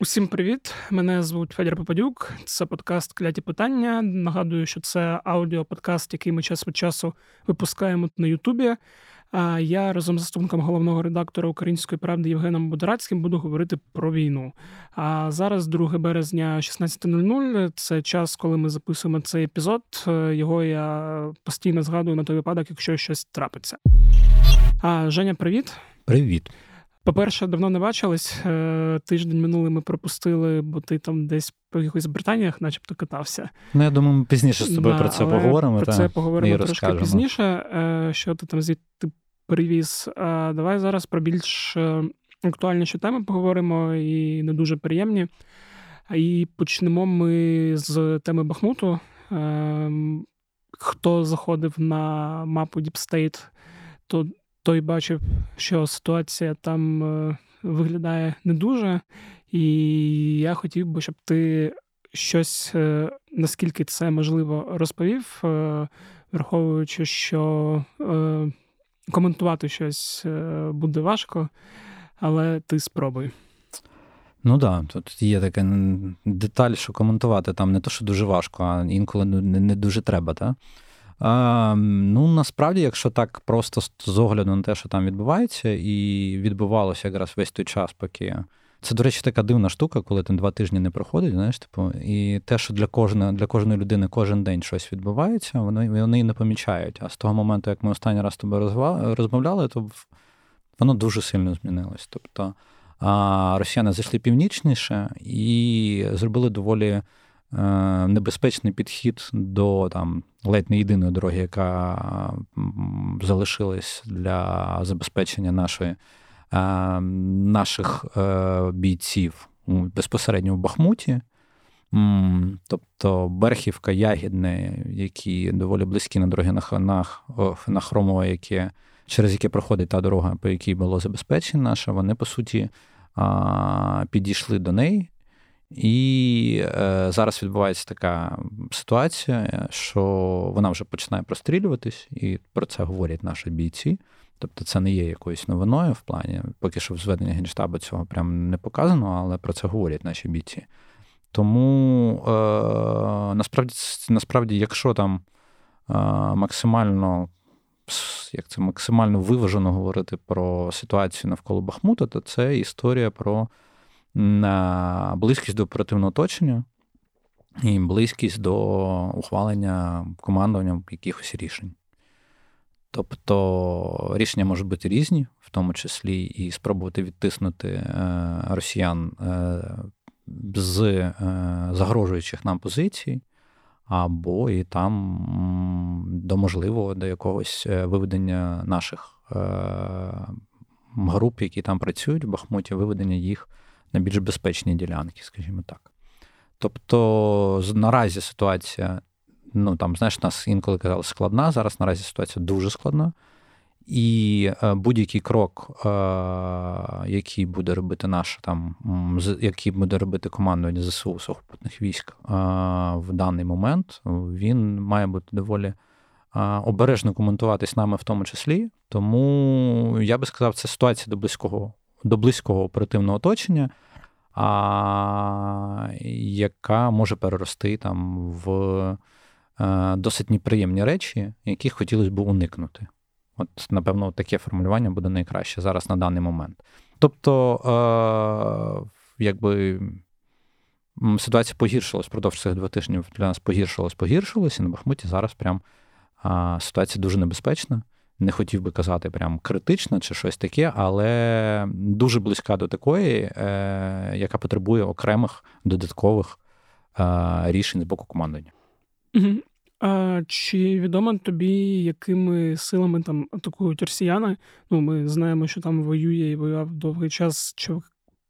Усім привіт! Мене звуть Федір Попадюк. Це подкаст Кляті питання. Нагадую, що це аудіоподкаст, який ми час від часу випускаємо на Ютубі. А я разом з заступником головного редактора Української правди Євгеном Бодорацьким буду говорити про війну. А зараз, 2 березня, 16.00, це час, коли ми записуємо цей епізод. Його я постійно згадую на той випадок, якщо щось трапиться. А Женя, привіт. Привіт. По-перше, давно не бачились. Е, тиждень минулий ми пропустили, бо ти там десь по якихось Британіях, начебто, катався. Ну, я думаю, ми пізніше з тобою да, про це поговоримо. Про та, це поговоримо трошки розкажемо. пізніше. Е, що ти там звідти привіз? А Давай зараз про більш е, актуальніші теми поговоримо і не дуже приємні. І почнемо ми з теми Бахмуту. Хто заходив на мапу Deep State, то той бачив, що ситуація там е, виглядає не дуже, і я хотів би, щоб ти щось, е, наскільки це можливо, розповів, е, враховуючи, що коментувати щось буде важко, але ти спробуй. Ну так, да, тут є така деталь, що коментувати там не то, що дуже важко, а інколи не дуже треба, так? А, Ну, насправді, якщо так просто з огляду на те, що там відбувається, і відбувалося якраз весь той час, поки. Це, до речі, така дивна штука, коли там два тижні не проходить, знаєш, типу, і те, що для кожної для кожної людини кожен день щось відбувається, вони вони не помічають. А з того моменту, як ми останній раз з тобою розмовляли, то воно дуже сильно змінилось. Тобто а, росіяни зайшли північніше і зробили доволі небезпечний підхід до там ледь не єдиної дороги, яка залишилась для забезпечення нашої, е, наших е, бійців безпосередньо в Бахмуті. Тобто Берхівка, Ягідне, які доволі близькі на дороги на на, на Хромово, яке, через яке проходить та дорога, по якій було забезпечення наша, вони по суті підійшли до неї. І е, зараз відбувається така ситуація, що вона вже починає прострілюватись, і про це говорять наші бійці. Тобто це не є якоюсь новиною в плані, поки що в зведенні Генштабу цього прям не показано, але про це говорять наші бійці. Тому е, насправді, насправді, якщо там е, максимально як це максимально виважено говорити про ситуацію навколо Бахмута, то це історія про близькість до оперативного оточення і близькість до ухвалення командуванням якихось рішень. Тобто рішення можуть бути різні, в тому числі і спробувати відтиснути е, росіян е, з е, загрожуючих нам позицій, або і там до можливого до якогось виведення наших груп, які там працюють в Бахмуті, виведення їх на більш безпечні ділянки, скажімо так. Тобто, наразі ситуація, ну там, знаєш, нас інколи казали складна, зараз наразі ситуація дуже складна. І е, будь-який крок, е, який буде робити наш там, який буде робити командування ЗСУ сухопутних військ е, в даний момент, він має бути доволі обережно коментуватись нами в тому числі. Тому я би сказав, це ситуація до близького до близького оперативного оточення, а, яка може перерости там в е, досить неприємні речі, яких хотілося б уникнути. От, напевно, таке формулювання буде найкраще зараз на даний момент. Тобто, е, якби ситуація погіршилась впродовж цих двох тижнів для нас погіршилась, погіршилась, і на Бахмуті зараз прям е, ситуація дуже небезпечна не хотів би казати прям критична чи щось таке, але дуже близька до такої, е, яка потребує окремих додаткових е, рішень з боку командування. А Чи відомо тобі, якими силами там атакують росіяни? Ну, ми знаємо, що там воює і воював довгий час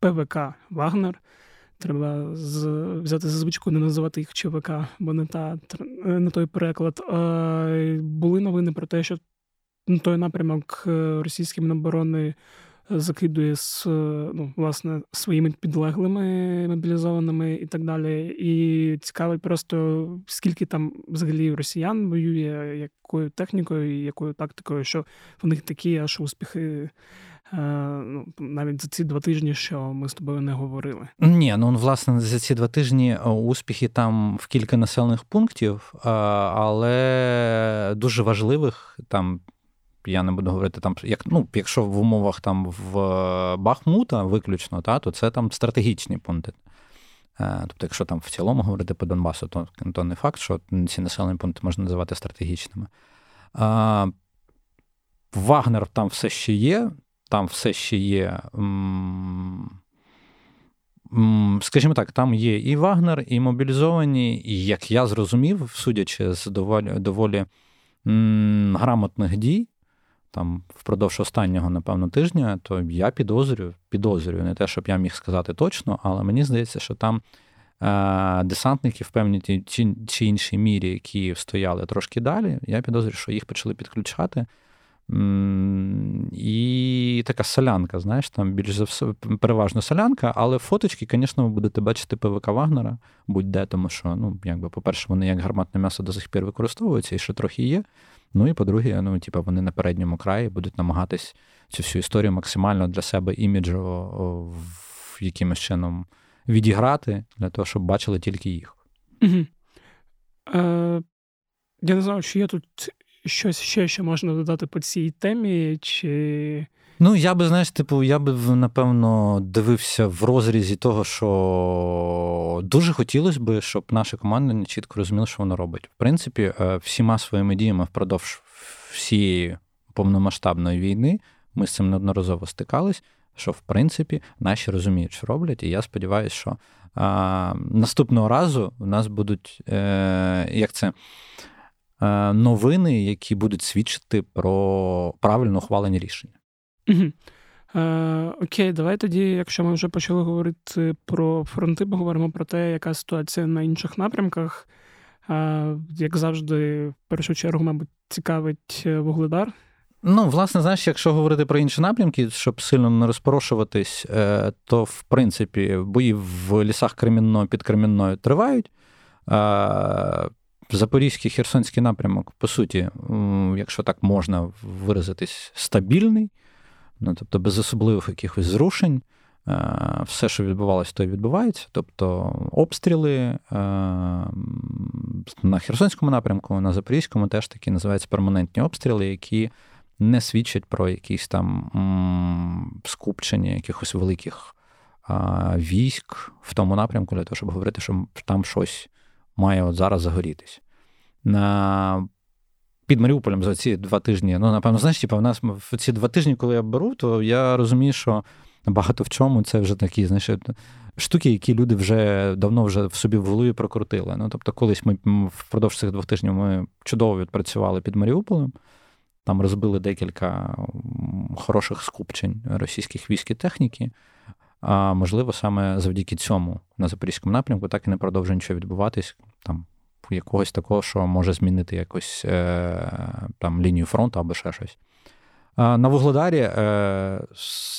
ПВК Вагнер. Треба з, взяти за звичку не називати їх ЧВК, бо не та не той переклад. А, Були новини про те, що той напрямок е, російські міноборони закидує з ну, власне своїми підлеглими мобілізованими і так далі. І цікавить просто скільки там взагалі росіян воює, якою технікою якою тактикою, що в них такі аж успіхи. Е, ну, навіть за ці два тижні, що ми з тобою не говорили. Ні, ну власне за ці два тижні е, успіхи там в кілька населених пунктів, е, але дуже важливих там. Я не буду говорити там, як ну, якщо в умовах там в Бахмута виключно, та, то це там стратегічні пункти. Тобто, якщо там в цілому говорити по Донбасу, то то не факт, що ці населені пункти можна називати стратегічними. Вагнер там все ще є, там все ще є. Скажімо так, там є і Вагнер, і мобілізовані, і як я зрозумів, судячи з доволі доволі грамотних дій, там впродовж останнього, напевно, тижня, то я підозрюю, підозрюю, не те, щоб я міг сказати точно, але мені здається, що там е, десантники в певній чи, чи іншій мірі, які стояли трошки далі, я підозрюю, що їх почали підключати. І така солянка, знаєш, там більш за все переважно солянка, але фоточки, звісно, ви будете бачити ПВК Вагнера будь-де, тому що, ну, якби, по-перше, вони як гарматне м'ясо до сих пір використовуються і ще трохи є. Ну і по-друге, ну, типу, вони на передньому краї будуть намагатись цю всю історію максимально для себе іміджово якимось чином відіграти, для того, щоб бачили тільки їх. Угу. Е, Я не знаю, чи є тут щось ще, що можна додати по цій темі, чи. Ну, я би, знаєш, типу, я би, напевно, дивився в розрізі того, що дуже хотілося б, щоб наша команда чітко розуміла, що вона робить. В принципі, е, всіма своїми діями впродовж всієї повномасштабної війни ми з цим неодноразово стикались, що, в принципі, наші розуміють, що роблять. І я сподіваюся, що а, наступного разу у нас будуть, е, як це. Е, новини, які будуть свідчити про правильно ухвалені рішення. Угу. Е, Окей, давай тоді, якщо ми вже почали говорити про фронти, поговоримо про те, яка ситуація на інших напрямках. Е, як завжди, в першу чергу, мабуть, цікавить е, вугледар. Ну, власне, знаєш, якщо говорити про інші напрямки, щоб сильно не розпорошуватись, е, то в принципі бої в лісах Кремінно під Кремінною тривають. Запорізький Херсонський напрямок, по суті, якщо так можна виразитись, стабільний, ну, тобто без особливих якихось зрушень. Е, все, що відбувалося, то і відбувається. Тобто обстріли е, на Херсонському напрямку, на Запорізькому теж такі називаються перманентні обстріли, які не свідчать про якісь там скупчення якихось великих військ в тому напрямку, для того, щоб говорити, що там щось має от зараз загорітись. На... Під Маріуполем за ці два тижні. Ну, напевно, знаєш, типу, в нас в ці два тижні, коли я беру, то я розумію, що багато в чому це вже такі, знаєш, штуки, які люди вже давно вже в собі в голові прокрутили. Ну, тобто, колись ми впродовж цих двох тижнів ми чудово відпрацювали під Маріуполем. Там розбили декілька хороших скупчень російських військ і техніки. А можливо, саме завдяки цьому на Запорізькому напрямку так і не продовжує нічого відбуватись. Там якогось такого, що може змінити якось е, там лінію фронту або ще щось. На Вугледарі, е,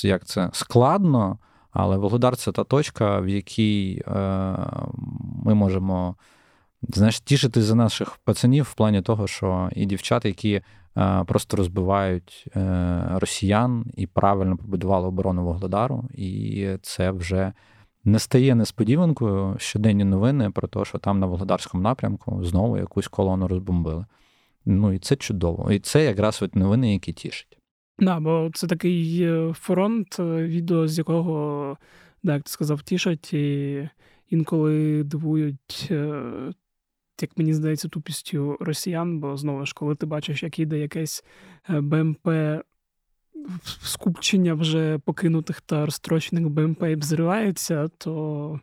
як це складно, але Вугледар це та точка, в якій е, ми можемо знаєш, тішити за наших пацанів в плані того, що і дівчат, які просто розбивають росіян і правильно побудували оборону Вугледару, і це вже не стає несподіванкою щоденні новини про те, що там на Володарському напрямку знову якусь колону розбомбили. Ну і це чудово. І це якраз от новини, які тішать. Да, бо це такий е, фронт, е, відео, з якого, да, як ти сказав, тішать, і інколи дивують, е, як мені здається, тупістю росіян, бо знову ж, коли ти бачиш, як іде якесь БМП скупчення вже покинутих та розстрочених БМП і взривається, то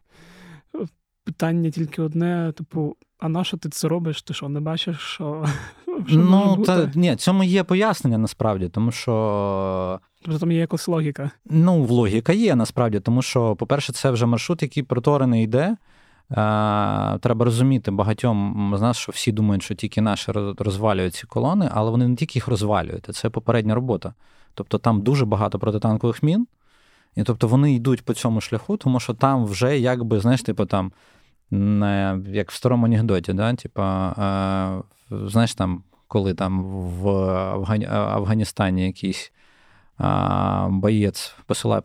е, питання тільки одне: типу, а на що ти це робиш? Ти що, не бачиш, що. що Ну, та ні, цьому є пояснення насправді, тому що. Тобто там є якась логіка. Ну, логіка є насправді, тому що, по-перше, це вже маршрут, який проторений йде. Треба розуміти багатьом з нас, що всі думають, що тільки наші розвалюють ці колони, але вони не тільки їх розвалюють, це попередня робота. Тобто там дуже багато протитанкових мін. І тобто вони йдуть по цьому шляху, тому що там вже якби, знаєш, типу там, не, як в старому анекдоті, да? типу, е, знаєш, там, коли там в Афгані... Афганістані якийсь а, боєць посилає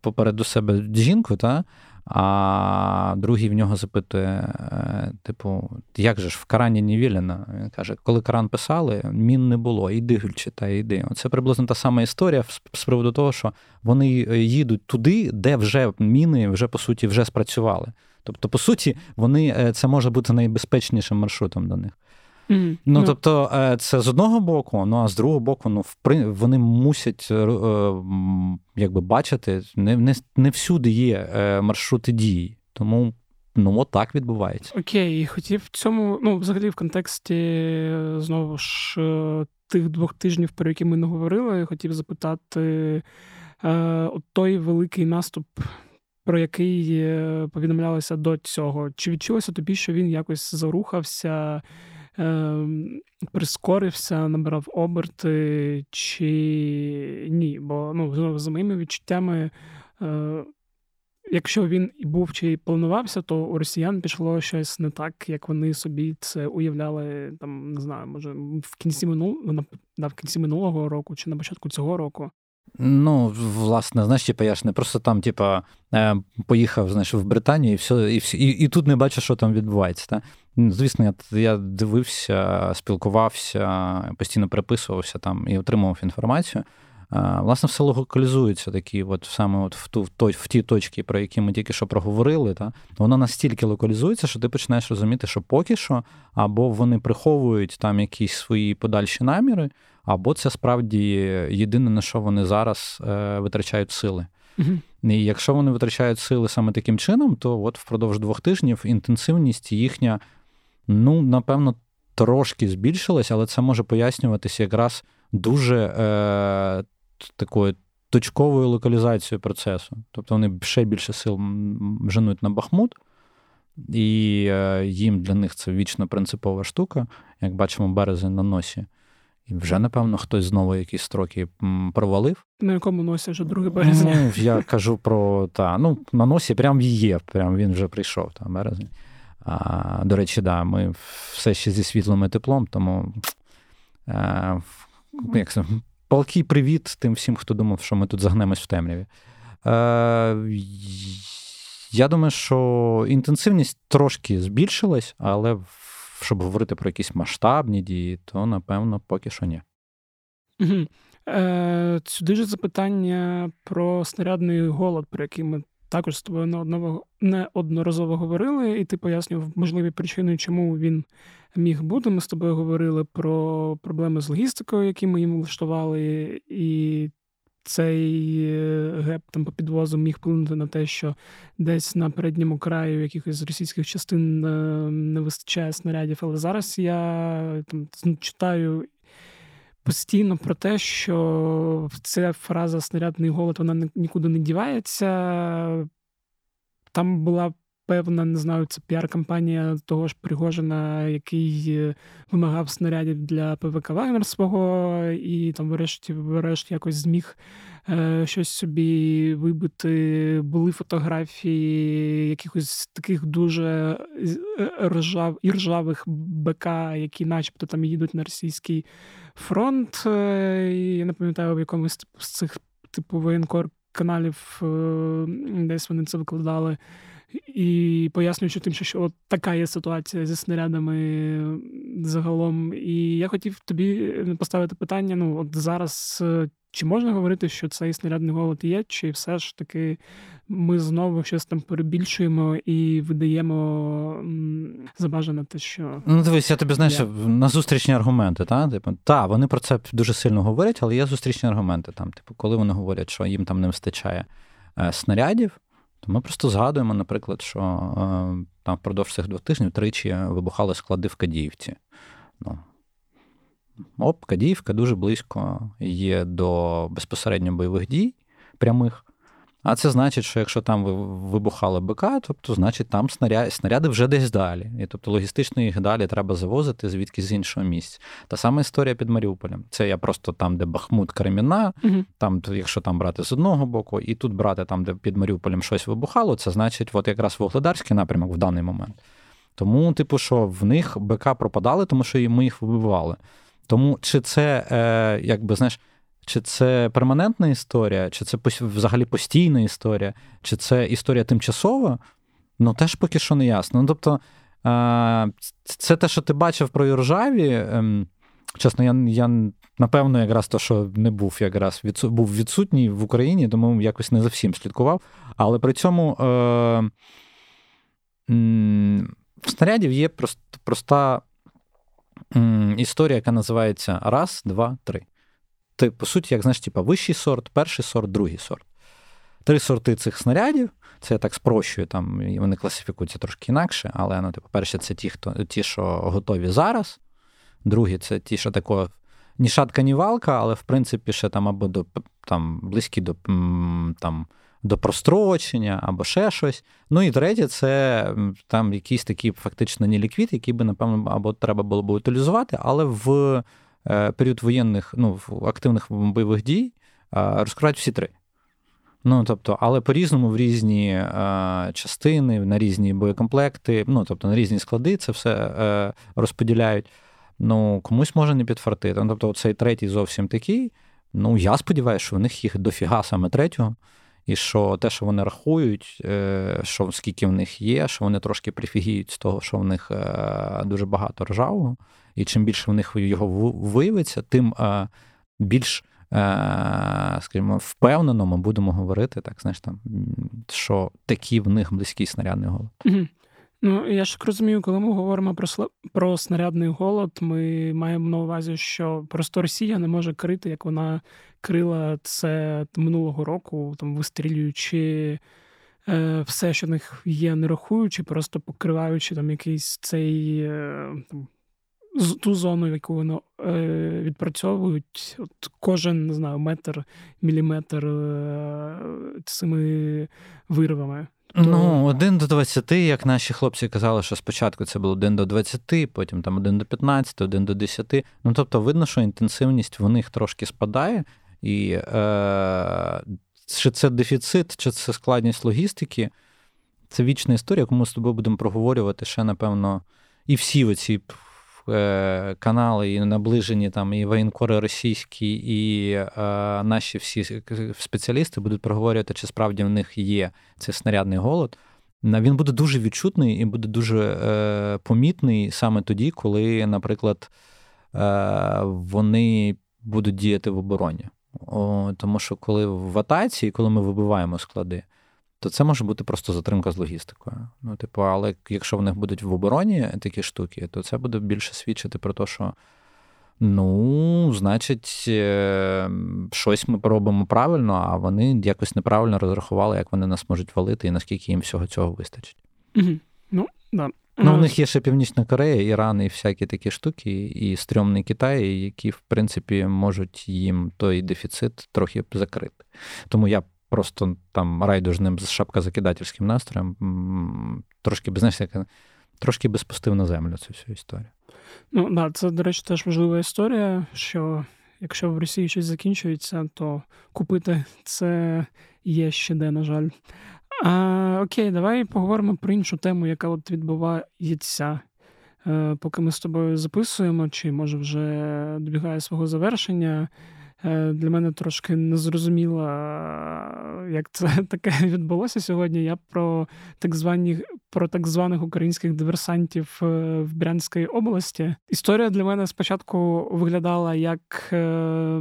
попереду себе жінку, та? А другий в нього запитує: е, типу, як же ж в Корані не вілено? Він каже, коли Коран писали, мін не було, іди читай, іди. Це приблизно та сама історія з приводу того, що вони їдуть туди, де вже міни вже по суті вже спрацювали. Тобто, по суті, вони е, це може бути найбезпечнішим маршрутом до них. Ну, ну, тобто, е, це з одного боку, ну а з другого боку, ну, вони мусять е, якби бачити, не не, не всюди є е, маршрути дії. Тому ну, от так відбувається. Окей, і хотів в цьому, ну, взагалі, в контексті знову ж тих двох тижнів, про які ми не говорили, хотів запитати от той великий наступ. Про який повідомлялося до цього, чи відчулося тобі, що він якось зарухався, прискорився, набирав оберти чи ні. Бо ну, за моїми відчуттями, е, якщо він і був чи планувався, то у росіян пішло щось не так, як вони собі це уявляли, там, не знаю, може, в кінці минулого в кінці минулого року чи на початку цього року. Ну, власне, знаєш, типа, я ж не просто там, типа, е, поїхав знаєш, в Британію і все, і і, і тут не бачу, що там відбувається. Та? Звісно, я дивився, спілкувався, постійно переписувався там і отримував інформацію. Власне, все локалізується такі, от саме от в ту в, той, в ті точки, про які ми тільки що проговорили, та воно настільки локалізується, що ти починаєш розуміти, що поки що або вони приховують там якісь свої подальші наміри, або це справді єдине, на що вони зараз е, витрачають сили. І якщо вони витрачають сили саме таким чином, то от впродовж двох тижнів інтенсивність їхня, ну, напевно, трошки збільшилась, але це може пояснюватися якраз дуже е, такою точковою локалізацією процесу. Тобто вони ще більше сил женуть на Бахмут. І е, їм для них це вічно принципова штука, як бачимо, березень на носі. І вже, напевно, хтось знову якісь строки провалив. На якому носі вже 2 березня? Ну, Я кажу про та, ну, на носі прям є, прям він вже прийшов там березень. А, До речі, да, ми все ще зі світлом і теплом, тому а, е, як це, палкий привіт тим всім, хто думав, що ми тут загнемось в темряві. А, е, я думаю, що інтенсивність трошки збільшилась, але щоб говорити про якісь масштабні дії, то напевно поки що ні. Е, Сюди ж запитання про снарядний голод, про який ми також з тобою неодноразово говорили, і ти пояснював можливі причини, чому він міг бути. Ми з тобою говорили про проблеми з логістикою, які ми їм влаштували, і цей е, gap там по підвозу міг вплинути на те, що десь на передньому краю якихось російських частин е, не вистачає снарядів. Але зараз я там читаю. Постійно про те, що ця фраза снарядний голод вона нікуди не дівається. Там була певна, не знаю, це піар-кампанія того ж Пригожина, який е, вимагав снарядів для ПВК Вагнер свого, і там, врешті, врешті, якось зміг щось собі вибити. Були фотографії якихось таких дуже е, ржав, іржавих БК, які, начебто, там їдуть на російський фронт. Я не пам'ятаю, в якомусь з цих типу воєнкор каналів десь вони це викладали. І пояснюючи тим, що от така є ситуація зі снарядами загалом. І я хотів тобі поставити питання: ну, от зараз е, чи можна говорити, що цей снарядний голод є, чи все ж таки ми знову щось там перебільшуємо і видаємо забажане те, що. Ну, дивись, я тобі знаєш, yeah. на зустрічні аргументи, та? Типу, та, вони про це дуже сильно говорять, але є зустрічні аргументи. Там, Типу, коли вони говорять, що їм там не вистачає е, снарядів. То ми просто згадуємо, наприклад, що е, там впродовж цих двох тижнів тричі вибухали склади в Кадіївці. Ну, Оп, Кадіївка дуже близько є до безпосередньо бойових дій прямих, А це значить, що якщо там вибухало БК, тобто, значить, там снаряди, снаряди вже десь далі. І тобто логістично їх далі треба завозити звідки з іншого місця. Та сама історія під Маріуполем. Це я просто там, де Бахмут, Креміна, угу. там, якщо там брати з одного боку, і тут брати там, де під Маріуполем щось вибухало, це значить, от якраз Вугледарський напрямок в даний момент. Тому, типу, що в них БК пропадали, тому що ми їх вибивали. Тому чи це, е, якби знаєш. Чи це перманентна історія, чи це взагалі постійна історія, чи це історія тимчасова? Ну, теж поки що не ясно. Ну, тобто, це те, що ти бачив про Юржаві. Ем, чесно, я я напевно, якраз то, що не був якраз відсу... був відсутній в Україні, тому якось не за всім слідкував. Але при цьому е... в снарядів є прост... проста історія, яка називається раз, два, три ти, по суті, як знаєш, типу, вищий сорт, перший сорт, другий сорт. Три сорти цих снарядів. Це я так спрощую, там вони класифікуються трошки інакше, але ну, типу, перше, це ті, хто, ті, що готові зараз. Другі, це ті, що такого ні шатка, ні валка, але в принципі ще там або до там, близькі до там, до прострочення, або ще щось. Ну і третє, це там якийсь такий фактично не ліквід, який би, напевно, або треба було б утилізувати, але в Е, період воєнних ну, активних бойових дій розкривають всі три. Ну, тобто, але по-різному в різні а, частини, на різні боєкомплекти, ну, тобто на різні склади це все е, розподіляють. Ну, комусь може не підфартити. Ну, тобто, цей третій зовсім такий. Ну, я сподіваюся, що в них їх дофіга саме третього. І що те, що вони рахують, е, що скільки в них є, що вони трошки прифігіють з того, що в них дуже багато ржавого, і чим більше в них його виявиться, тим більш, скажімо, впевнено ми будемо говорити, так знаєш, там, що такі в них близький снарядний голод. Ну, я ж розумію, коли ми говоримо про про снарядний голод, ми маємо на увазі, що просто Росія не може крити, як вона крила це минулого року, там вистрілюючи е, все, що в них є, не рахуючи, просто покриваючи там якийсь цей е, там, ту зону, яку вони е, відпрацьовують, от кожен не знаю, метр, міліметр е, цими вирвами. Ну, 1 до 20, як наші хлопці казали, що спочатку це було 1 до 20, потім там 1 до 15, 1 до 10. Ну, тобто, видно, що інтенсивність в них трошки спадає, і е, чи це дефіцит, чи це складність логістики. Це вічна історія, яку ми з тобою будемо проговорювати ще, напевно, і всі оці канали і наближені там і воєнкори російські, і е, наші всі спеціалісти будуть проговорювати, чи справді в них є цей снарядний голод. Він буде дуже відчутний і буде дуже е, помітний саме тоді, коли, наприклад, е, вони будуть діяти в обороні. О, Тому що коли в атаці, коли ми вибиваємо склади, то це може бути просто затримка з логістикою. Ну, типу, але якщо в них будуть в обороні такі штуки, то це буде більше свідчити про те, що. Ну, значить, е, щось ми робимо правильно, а вони якось неправильно розрахували, як вони нас можуть валити і наскільки їм всього цього вистачить. Угу. Ну, да. Ну, у них є ще Північна Корея, Іран і всякі такі штуки, і стрьомний Китай, які, в принципі, можуть їм той дефіцит трохи закрити. Тому я просто там райдужним з шапкозакидательським настроєм, трошки знаєш, як, трошки би спустив на землю цю всю історію. Ну, да, це, до речі, теж важлива історія, що якщо в Росії щось закінчується, то купити це є ще де, на жаль. А, Окей, давай поговоримо про іншу тему, яка от відбувається. Е, поки ми з тобою записуємо, чи може вже добігає свого завершення. Е, для мене трошки незрозуміло, як це таке відбулося сьогодні. Я про так звані про так званих українських диверсантів е, в Брянській області. Історія для мене спочатку виглядала як е,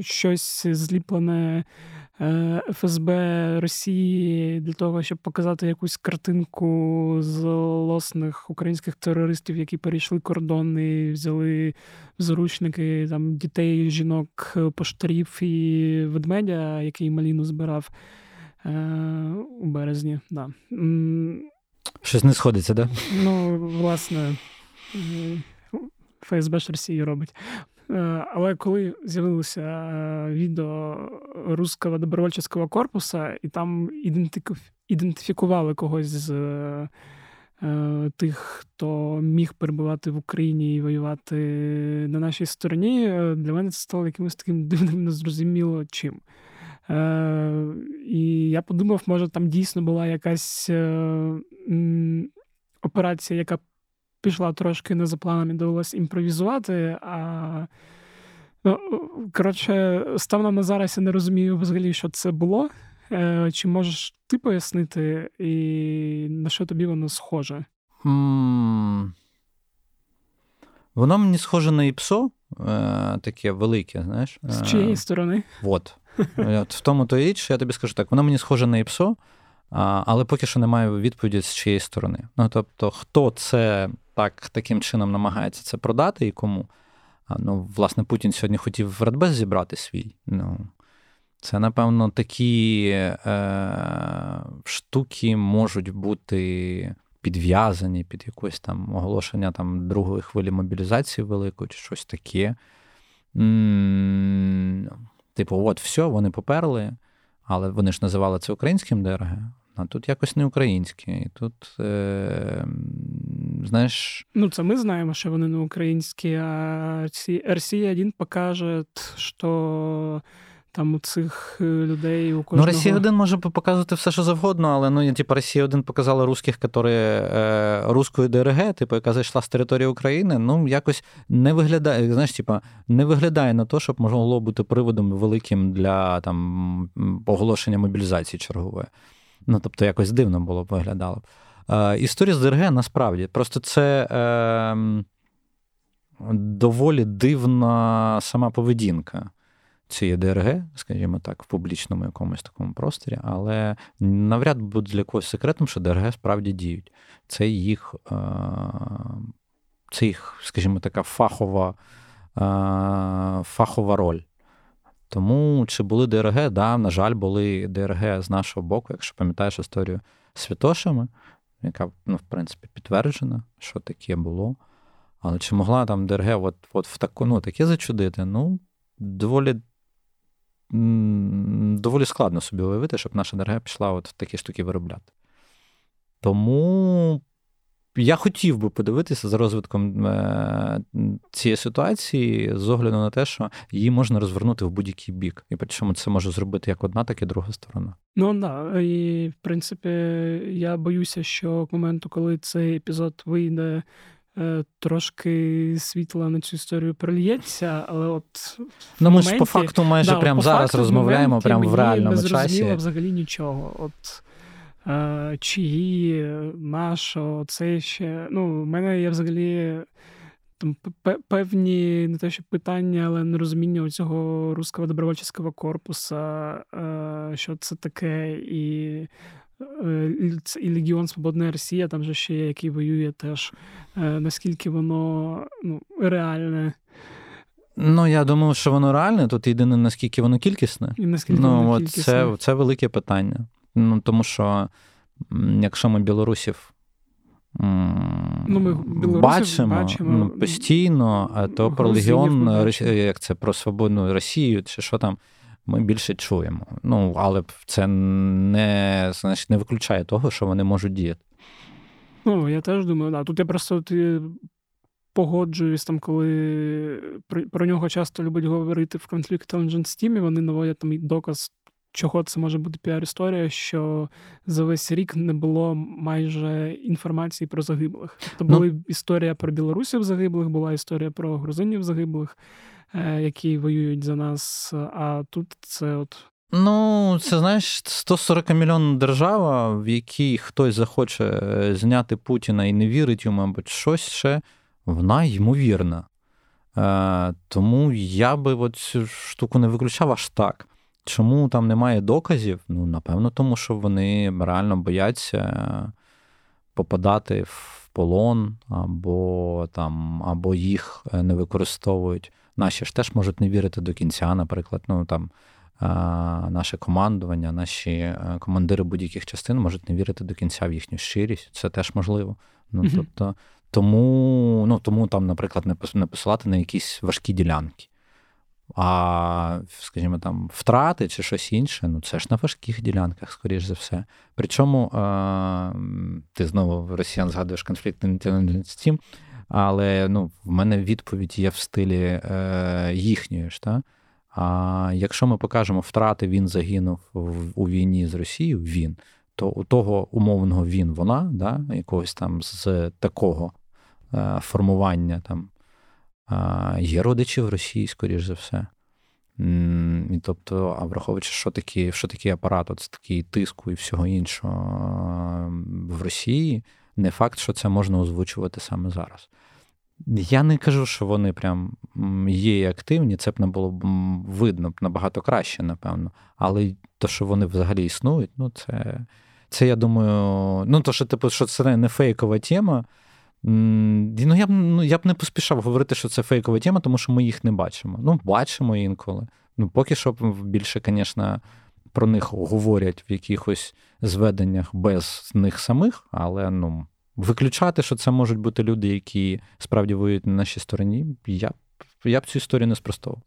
щось зліплене ФСБ Росії для того, щоб показати якусь картинку злосних українських терористів, які перейшли кордон і взяли в заручники там дітей, жінок, поштарів і ведмедя, який маліну збирав е, у березні. Да. Щось не сходиться, да? Ну, власне, ФСБ ж Росії робить. Е, але коли з'явилося е, відео Руського добровольчого корпусу, і там ідентифікували когось з е, тих, хто міг перебувати в Україні і воювати на нашій стороні, для мене це стало якимось таким дивним, незрозуміло чим. І я подумав, може, там дійсно була якась операція, яка пішла трошки не за планами, довелося імпровізувати. А ну, коротше, станом на зараз я не розумію взагалі, що це було. Е, чи можеш ти пояснити, і на що тобі воно схоже? Mm. Воно мені схоже на ІПСО, е, таке велике, знаєш. З чиєї сторони? От. От В тому то річ, я тобі скажу так, воно мені схоже на ІПСО, але поки що немає відповіді з чиєї сторони. Ну, тобто, хто це так таким чином намагається це продати і кому. Ну, Власне, Путін сьогодні хотів в Радбез зібрати свій. Ну, Це, напевно, такі е, штуки можуть бути підв'язані під якось там оголошення там, другої хвилі мобілізації великої чи щось таке. Типу, от все, вони поперли, але вони ж називали це українським ДРГ а тут якось не українське. І тут, е, знаєш. Ну, це ми знаємо, що вони не українські, а Росія 1 покаже, що. Там у цих е, людей у ну, кожного... Ну, Росія 1 може показувати все, що завгодно, але ну, типу, Росія 1 показала русських, які е, рускою ДРГ, типу, яка зайшла з території України, ну, якось не виглядає, знаєш, типу, не виглядає на те, щоб могло бути приводом великим для там, оголошення мобілізації чергової. Ну, тобто, якось дивно було б виглядало. Е, Історія з ДРГ насправді просто це е, доволі дивна сама поведінка цієї ДРГ, скажімо так, в публічному якомусь такому просторі, але навряд буде для когось секретом, що ДРГ справді діють. Це їх, е, це їх, скажімо, така фахова, е, фахова роль. Тому чи були ДРГ? Да, на жаль, були ДРГ з нашого боку, якщо пам'ятаєш історію з Святошами, яка, ну, в принципі, підтверджена, що таке було. Але чи могла там ДРГ от, от в таку, ну, таке зачудити? Ну, доволі доволі складно собі уявити, щоб наша ДРГ пішла от такі штуки виробляти. Тому я хотів би подивитися за розвитком е, цієї ситуації з огляду на те, що її можна розвернути в будь-який бік. І причому це може зробити як одна, так і друга сторона. Ну да. І в принципі, я боюся, що к моменту, коли цей епізод вийде. Е, трошки світла на цю історію прольється, але от ну ми моменті, ж по факту майже да, прямо зараз факту, розмовляємо прямо в реальному часі. Взагалі нічого. От чиї, нашого, це ще. Ну, в мене є взагалі там певні не те, що питання, але нерозуміння цього руського добровольчого корпусу, е, що це таке, і е, і Легіон Свободна Росія, там же ще є, який воює теж, наскільки воно ну, реальне. Ну, я думаю, що воно реальне. Тут єдине, наскільки воно кількісне. І наскільки ну, воно кількісне. Це, це велике питання. Ну, Тому що, якщо ми білорусів ну, ми бачимо, бачимо ну, постійно, то про Легіон, як це про свободну Росію, чи що там, ми більше чуємо. Ну, Але це не значить, не виключає того, що вони можуть діяти. Ну, я теж думаю, да. Тут я просто ти погоджуюсь, там, коли про, про нього часто люблять говорити в Conflict Intelligence Team, вони наводять там доказ чого це може бути піар-історія, що за весь рік не було майже інформації про загиблих. Тобто була ну, історія про білорусів загиблих, була історія про грузинів загиблих, е, які воюють за нас. А тут це от. Ну, це знаєш, 140 мільйонна держава, в якій хтось захоче е, зняти Путіна і не вірить йому, або щось ще, вона ймовірна. Е, Тому я би цю штуку не виключав аж так. Чому там немає доказів? Ну, напевно, тому що вони реально бояться попадати в полон, або там, або їх е, не використовують. Наші ж теж можуть не вірити до кінця, наприклад, ну там. Наше командування, наші е, командири будь-яких частин можуть не вірити до кінця в їхню щирість. Це теж можливо. Ну, Тобто Тому, ну, тому там, наприклад, не посилати на якісь важкі ділянки. А, скажімо, там, втрати чи щось інше, ну це ж на важких ділянках, скоріш за все. Причому а, ти знову росіян згадуєш конфлікт інтелігенції, але ну, в мене відповідь є в стилі е, їхньої ж. Та? А якщо ми покажемо втрати, він загинув у війні з Росією, він, то у того умовного він, вона, да, якогось там з такого е, формування там є родичі в Росії, скоріш за все. І Тобто, а враховуючи, що такі, що такий апарат, от такий тиску і всього іншого в Росії, не факт, що це можна озвучувати саме зараз. Я не кажу, що вони прям є активні, це б не було б видно б набагато краще, напевно. Але то, що вони взагалі існують, ну це, це я думаю, ну то, що типу, що це не фейкова тема. Ну, я б ну, я б не поспішав говорити, що це фейкова тема, тому що ми їх не бачимо. Ну, бачимо інколи. Ну, поки що більше, звісно, про них говорять в якихось зведеннях без них самих, але ну, виключати, що це можуть бути люди, які справді воюють на нашій стороні, я б я б цю історію не спростовував.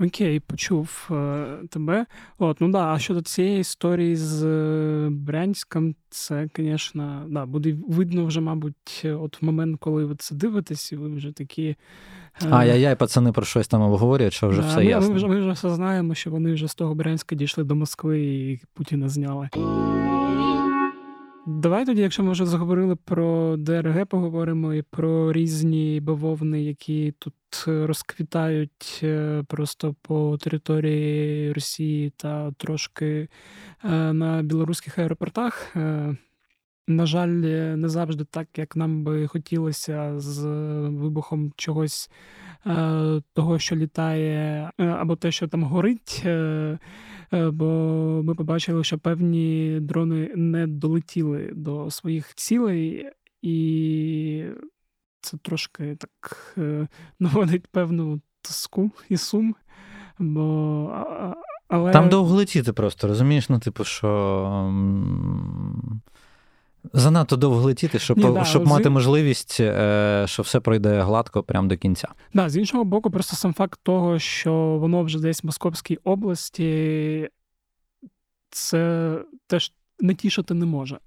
Окей, почув е, тебе. От, ну да, а щодо цієї історії з е, Брянськом, це, звісно, да, буде видно вже, мабуть, от в момент, коли ви це дивитесь, і ви вже такі. Е... Ай-яй-яй, пацани про щось там обговорюють, що вже да, все ми, ясно. Ми вже, ми вже все знаємо, що вони вже з того Брянська дійшли до Москви і Путіна зняли. Давай тоді, якщо ми вже заговорили про ДРГ, поговоримо і про різні бавовни, які тут розквітають е, просто по території Росії та трошки е, на білоруських аеропортах. Е, на жаль, не завжди так, як нам би хотілося з вибухом чогось того, що літає, або те, що там горить. Бо ми побачили, що певні дрони не долетіли до своїх цілей, і це трошки так е, наводить певну тоску і сум. бо... Але... Там довго летіти просто, розумієш? Ну, типу, що. Занадто довго летіти, щоб Ні, да, щоб з... мати можливість, е, що все пройде гладко прямо до кінця. Да, з іншого боку, просто сам факт того, що воно вже десь в Московській області, це теж не тішити не може.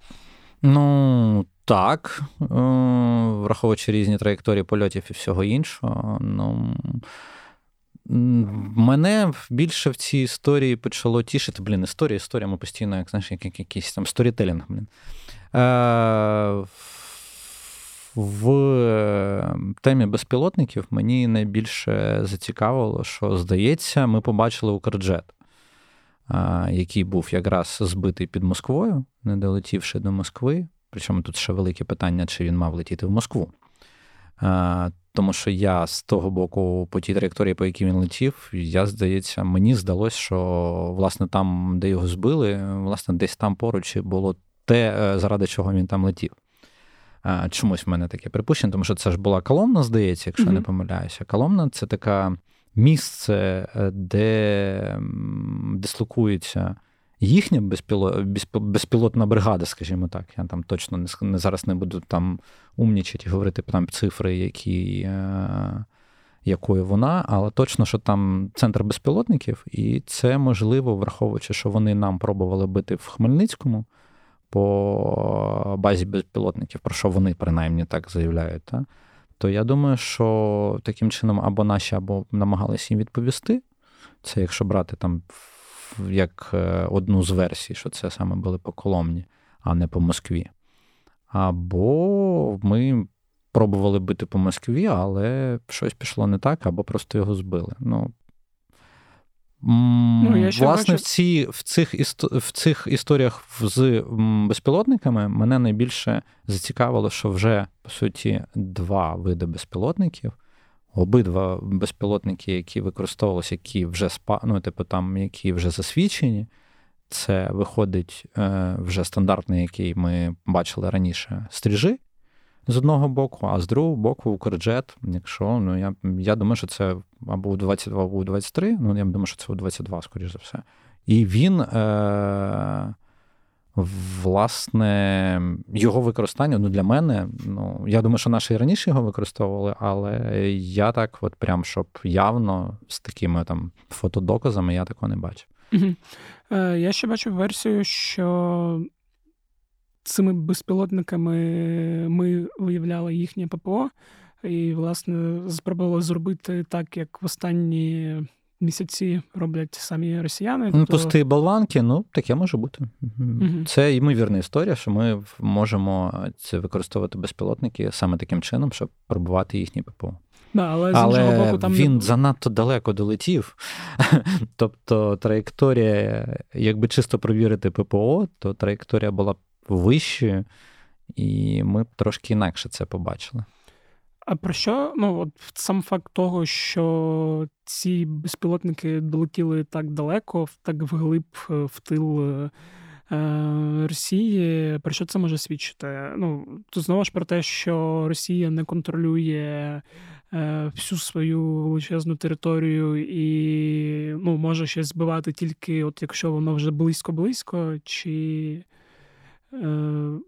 Ну, так, е, враховуючи різні траєкторії польотів і всього іншого. ну... Мене більше в цій історії почало тішити. Блін, історія, історія, ми постійно, як знаєш, як якийсь там сторітелінг. Блін. Е, В темі безпілотників мені найбільше зацікавило, що, здається, ми побачили Укрджет, е, який був якраз збитий під Москвою, не долетівши до Москви. Причому тут ще велике питання, чи він мав летіти в Москву. Тому що я з того боку, по тій траєкторії, по якій він летів, я здається, мені здалося, що власне там, де його збили, власне, десь там поруч було те, е, заради чого він там летів. Чомусь в мене таке припущення, тому що це ж була коломна, здається, якщо mm-hmm. не помиляюся. Коломна це така місце, е, де дислокується їхня безпілотна бригада, скажімо так. Я там точно не, не зараз не буду там умнічати і говорити там цифри, які, е, якою вона, але точно, що там центр безпілотників, і це можливо, враховуючи, що вони нам пробували бити в Хмельницькому по базі безпілотників, про що вони принаймні так заявляють. Та? То я думаю, що таким чином або наші, або намагалися їм відповісти. Це якщо брати там як е, одну з версій, що це саме були по Коломні, а не по Москві. Або ми пробували бити по Москві, але щось пішло не так, або просто його збили. Ну, Ну, я Власне, бачу... в ці, в, цих в цих історіях з безпілотниками мене найбільше зацікавило, що вже, по суті, два види безпілотників обидва безпілотники, які використовувалися, які вже спа, ну, типу, там, які вже засвідчені. Це виходить е, вже стандартний, який ми бачили раніше, стріжи з одного боку, а з другого боку Укрджет. Якщо ну я я думаю, що це або у 22, або у 23, ну я думаю, що це у 22, скоріш за все. І він е, Власне, його використання ну, для мене, ну, я думаю, що наші раніше його використовували, але я так, от прям, щоб явно з такими там фотодоказами, я такого не бачив. Е, Я ще бачив версію, що цими безпілотниками ми виявляли їхнє ППО, і, власне, спробували зробити так, як в останні місяці роблять самі росіяни. Ну, Пусти болванки, ну таке може бути. Угу. Це ймовірна історія, що ми можемо це використовувати безпілотники саме таким чином, щоб пробувати їхні ППО. Да, але з але іншого боку, там він не... занадто далеко долетів. тобто траєкторія, якби чисто провірити ППО, то траєкторія була вищою, і ми трошки інакше це побачили. А про що? Ну, от сам факт того, що ці безпілотники долетіли так далеко, так вглиб е, в тил е, е, Росії, про що це може свідчити? Ну, тут знову ж про те, що Росія не контролює е, всю свою величезну територію і ну, може щось збивати тільки, от якщо воно вже близько-близько, чи. Е,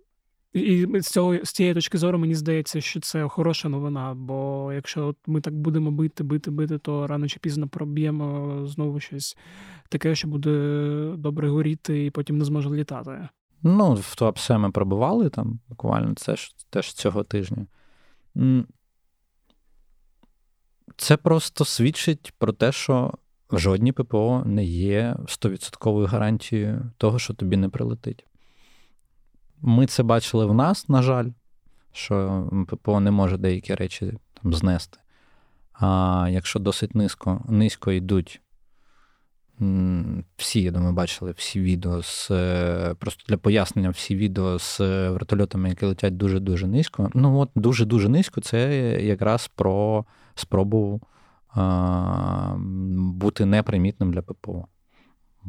і з цього з цієї точки зору мені здається, що це хороша новина. Бо якщо ми так будемо бити, бити, бити, то рано чи пізно проб'ємо знову щось таке, що буде добре горіти, і потім не зможе літати. Ну, в Туапсе ми пробивали там буквально це ж теж цього тижня. Це просто свідчить про те, що жодні ППО не є 100% гарантією того, що тобі не прилетить. Ми це бачили в нас, на жаль, що ППО не може деякі речі там знести. А якщо досить низько низько йдуть, всі, я думаю, бачили всі відео з просто для пояснення, всі відео з вертольотами, які летять дуже-дуже низько. Ну, от дуже-дуже низько, це якраз про спробу а, бути непримітним для ППО.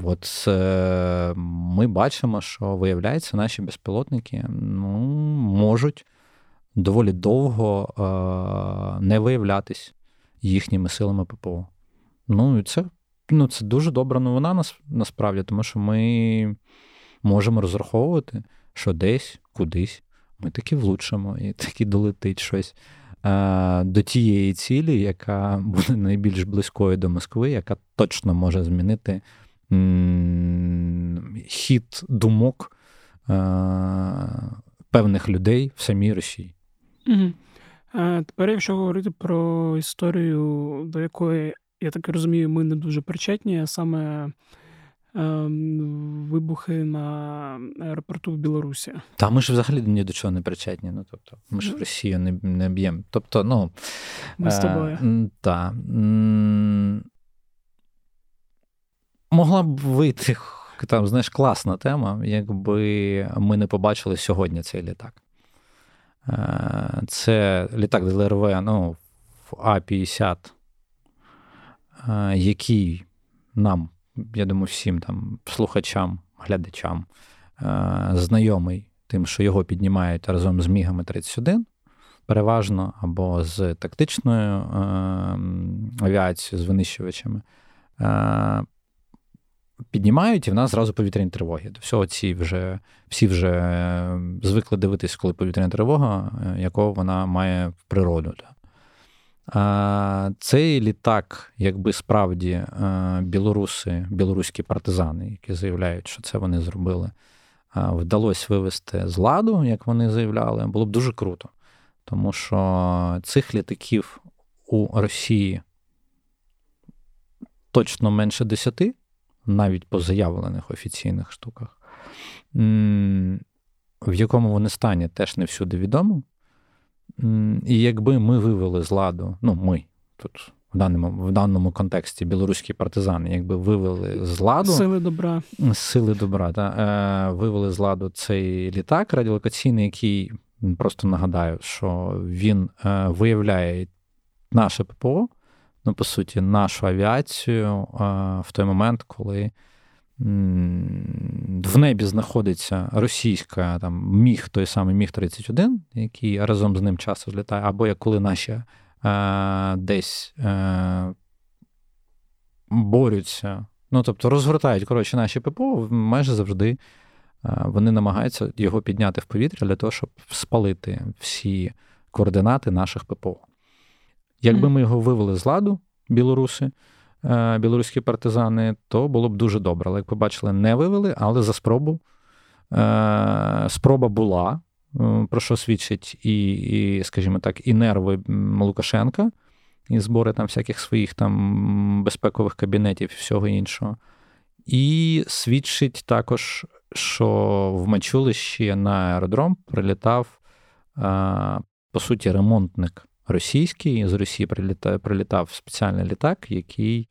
От е, ми бачимо, що виявляється, наші безпілотники ну, можуть доволі довго е, не виявлятись їхніми силами ППО. Ну і це ну, це дуже добра новина нас, насправді, тому що ми можемо розраховувати, що десь, кудись ми таки влучимо і таки долетить щось е, до тієї цілі, яка буде найбільш близькою до Москви, яка точно може змінити хід думок е, певних людей в самій Росії. Угу. А Тепер, якщо говорити про історію, до якої, я так розумію, ми не дуже причетні, а саме ем, вибухи на аеропорту в Білорусі. Та ми ж взагалі ні до чого не причетні. Ну, тобто, Ми ж в Росію не не б'ємо. Тобто, ну, Ми з тобою. Е, та, могла б вийти там, знаєш, класна тема, якби ми не побачили сьогодні цей літак. Е, це літак ДЛРВ ну, в А-50, е, який нам, я думаю, всім там слухачам, глядачам е, знайомий тим, що його піднімають разом з Мігами 31, переважно, або з тактичною авіацією, з винищувачами піднімають, і в нас зразу повітряні тривоги. До всього ці вже всі вже е, звикли дивитись, коли повітряна тривога, е, якого вона має природу. Цей літак, якби справді е, білоруси, білоруські партизани, які заявляють, що це вони зробили, вдалося вивести з ладу, як вони заявляли, було б дуже круто. Тому що цих літаків у Росії точно менше десяти навіть по заявлених офіційних штуках, в якому вони стані, теж не всюди відомо. І якби ми вивели з ладу, ну, ми тут в даному в даному контексті білоруські партизани, якби вивели з ладу сили добра, сили добра, та, е, вивели з ладу цей літак радіолокаційний, який просто нагадаю, що він е, виявляє наше ППО ну, по суті, нашу авіацію в той момент, коли в небі знаходиться російська там міг, той самий Міг-31, який разом з ним часто злітає, або як коли наші десь е, борються, ну тобто розгортають коротше, наші ППО майже завжди вони намагаються його підняти в повітря для того, щоб спалити всі координати наших ППО. Якби ми його вивели з ладу, білоруси, білоруські партизани, то було б дуже добре. Але як побачили, не вивели, але за спробу. Спроба була, про що свідчить і, і, скажімо так, і нерви Лукашенка, і збори там всяких своїх там безпекових кабінетів і всього іншого. І свідчить також, що в Мачулищі на аеродром прилітав, по суті, ремонтник російський. З Росії прилітав, прилітав спеціальний літак, який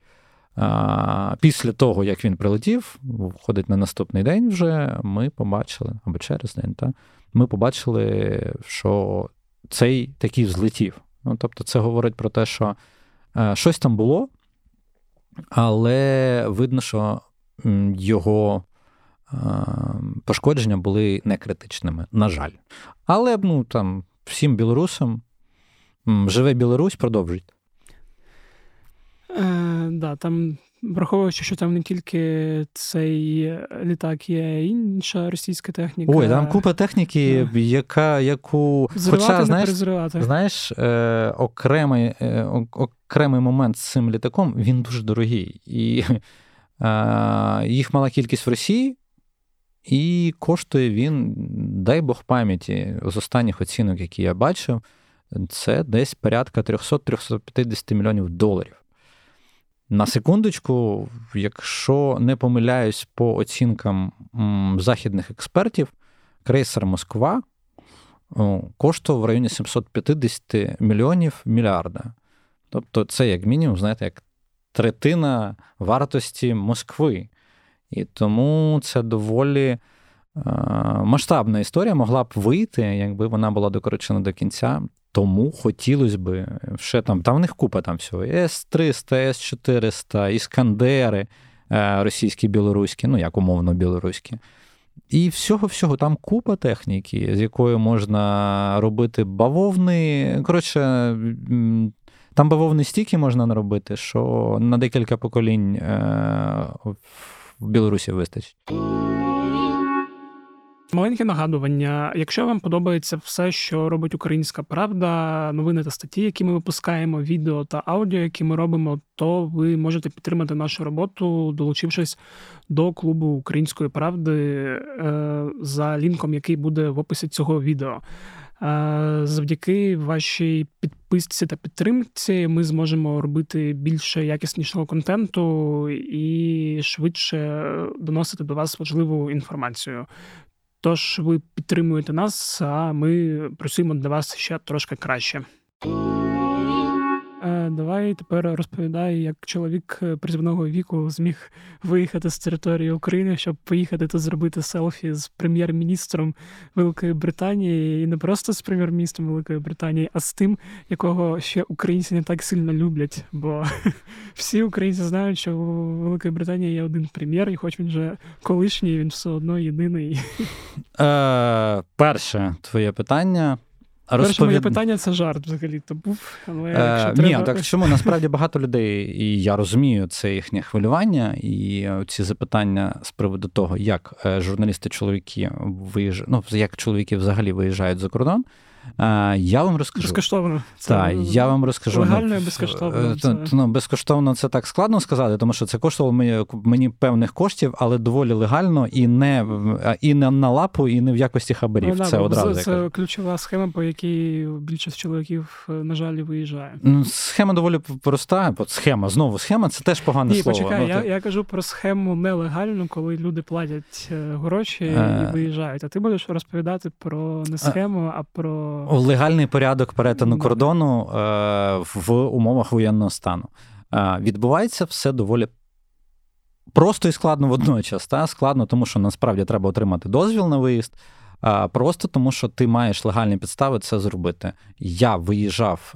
після того, як він прилетів, входить на наступний день вже ми побачили, або через день, та, ми побачили, що цей такий взлетів. Ну, Тобто, це говорить про те, що е, щось там було, але видно, що його е, пошкодження були не критичними, на жаль. Але ну, там, всім білорусам живе Білорусь, продовжуйте. Е, да, там Враховуючи, що там не тільки цей літак є інша російська техніка. Ой, там купа техніки, yeah. яка яку Зривати, Хоча, знаєш, перезривати. знаєш, е, окремий е, окремий момент з цим літаком він дуже дорогий. І е, їх мала кількість в Росії, і коштує він, дай Бог пам'яті, з останніх оцінок, які я бачив, це десь порядка 300-350 мільйонів доларів. На секундочку, якщо не помиляюсь по оцінкам західних експертів, крейсер Москва коштував в районі 750 мільйонів мільярда. Тобто, це, як мінімум, знаєте, як третина вартості Москви. І тому це доволі масштабна історія могла б вийти, якби вона була докорочена до кінця. Тому хотілося б ще там, там в них купа там всього. С-300, С-400, Іскандери е, російські, білоруські, ну як умовно білоруські. І всього-всього там купа техніки, з якою можна робити бавовни. Коротше, там бавовни стільки можна наробити, що на декілька поколінь е, в Білорусі вистачить. Маленьке нагадування. Якщо вам подобається все, що робить Українська Правда, новини та статті, які ми випускаємо, відео та аудіо, які ми робимо, то ви можете підтримати нашу роботу, долучившись до клубу Української правди е, за лінком, який буде в описі цього відео. Е, завдяки вашій підписці та підтримці ми зможемо робити більше якіснішого контенту і швидше доносити до вас важливу інформацію. Тож ви підтримуєте нас, а ми працюємо для вас ще трошки краще. Е, давай тепер розповідай, як чоловік е, приземного віку зміг виїхати з території України, щоб поїхати та зробити селфі з прем'єр-міністром Великої Британії, і не просто з прем'єр-міністром Великої Британії, а з тим, якого ще українці не так сильно люблять. Бо всі українці знають, що у Великої Британії є один прем'єр, і хоч він вже колишній, він все одно єдиний. Е, Перше твоє питання. Розповід... Перше моє питання це жарт взагалі то був. Але е, треба... Ні, так чому насправді багато людей, і я розумію це їхнє хвилювання, і ці запитання з приводу того, як е, журналісти-чоловіки виїжджають, ну як чоловіки взагалі виїжджають за кордон. Я вам розкажу. Безкоштовно. Це так, я вам розкажу. Легально і безкоштовно. Це... Ну, Безкоштовно це так складно сказати, тому що це коштувало мені мені певних коштів, але доволі легально і не і не на лапу, і не в якості хабарів. Ну, це одразу. Це, це ключова схема, по якій більшість чоловіків, е, на жаль, виїжджає. Ну, Схема доволі проста. Схема, знову схема це теж погане Ні, слово. Почекай, ну, я, я кажу про схему нелегальну, коли люди платять е, гроші і виїжджають. А ти будеш розповідати про не схему, а про легальний порядок перетину кордону е, в умовах воєнного стану. Е, відбувається все доволі. Просто і складно водночас. Та? Складно, тому що насправді треба отримати дозвіл на виїзд, просто тому, що ти маєш легальні підстави це зробити. Я виїжджав,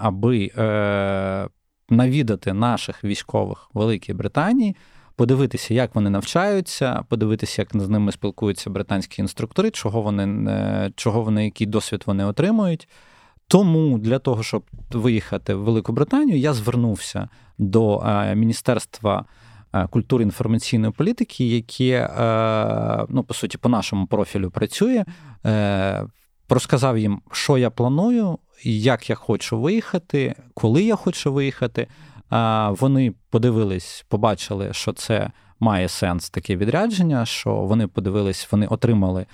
аби е, навідати наших військових Великій Британії подивитися, як вони навчаються, подивитися, як з ними спілкуються британські інструктори, чого вони, чого вони, який досвід вони отримують. Тому для того, щоб виїхати в Велику Британію, я звернувся до е, Міністерства культури інформаційної політики, яке, ну, по суті, по нашому профілю працює. Розказав їм, що я планую, як я хочу виїхати, коли я хочу виїхати. Вони подивились, побачили, що це має сенс таке відрядження, що вони подивились, вони отримали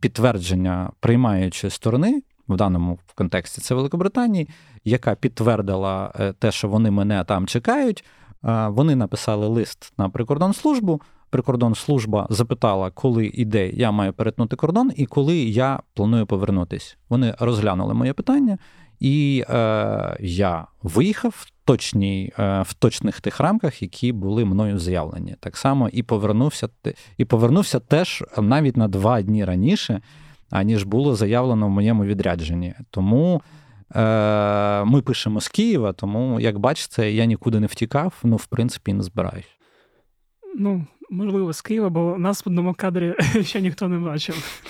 підтвердження приймаючої сторони. В даному контексті це Великобританії, яка підтвердила е, те, що вони мене там чекають. Вони написали лист на прикордонслужбу. Прикордонслужба запитала, коли іде я маю перетнути кордон, і коли я планую повернутись. Вони розглянули моє питання, і е, я виїхав в е, в точних тих рамках, які були мною заявлені. Так само і повернувся і повернувся теж навіть на два дні раніше, аніж було заявлено в моєму відрядженні. Тому е, ми пишемо з Києва, тому, як бачите, я нікуди не втікав, ну, в принципі, не збираюсь. Ну, Можливо, з Києва, бо нас в одному кадрі ще ніхто не бачив.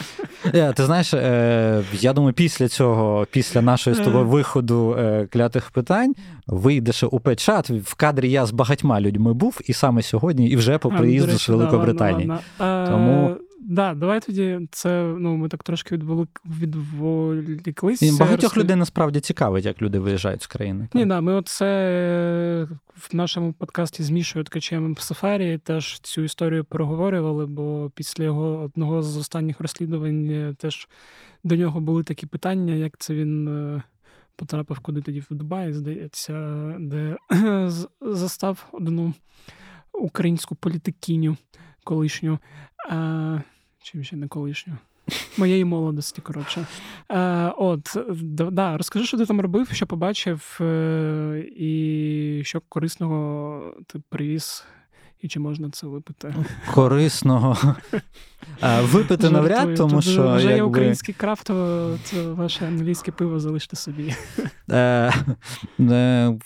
Yeah, е, ти знаєш, е, я думаю, після цього, після нашої з тобою е. виходу клятих питань, вийдеш у печат. В кадрі я з багатьма людьми був, і саме сьогодні, і вже по приїзду з Великобританії. Тому Да, давай тоді це ну ми так трошки відволіклися. Багатьох людей насправді цікавить, як люди виїжджають з країни. Ні, да, ми оце в нашому подкасті з Мішою Ткачем в Сафарі теж цю історію проговорювали, бо після його одного з останніх розслідувань теж до нього були такі питання, як це він. Е, потрапив куди тоді в Дубай, здається, де застав одну українську політикіню колишню. А, Чим ще не колишню? Моєї молодості, коротше. Е, От, да, розкажи, що ти там робив, що побачив, е, і що корисного ти привіз, і чи можна це випити? Корисного. Випити навряд, тому що. Вже є український крафт, то це ваше англійське пиво залиште собі. Е, е,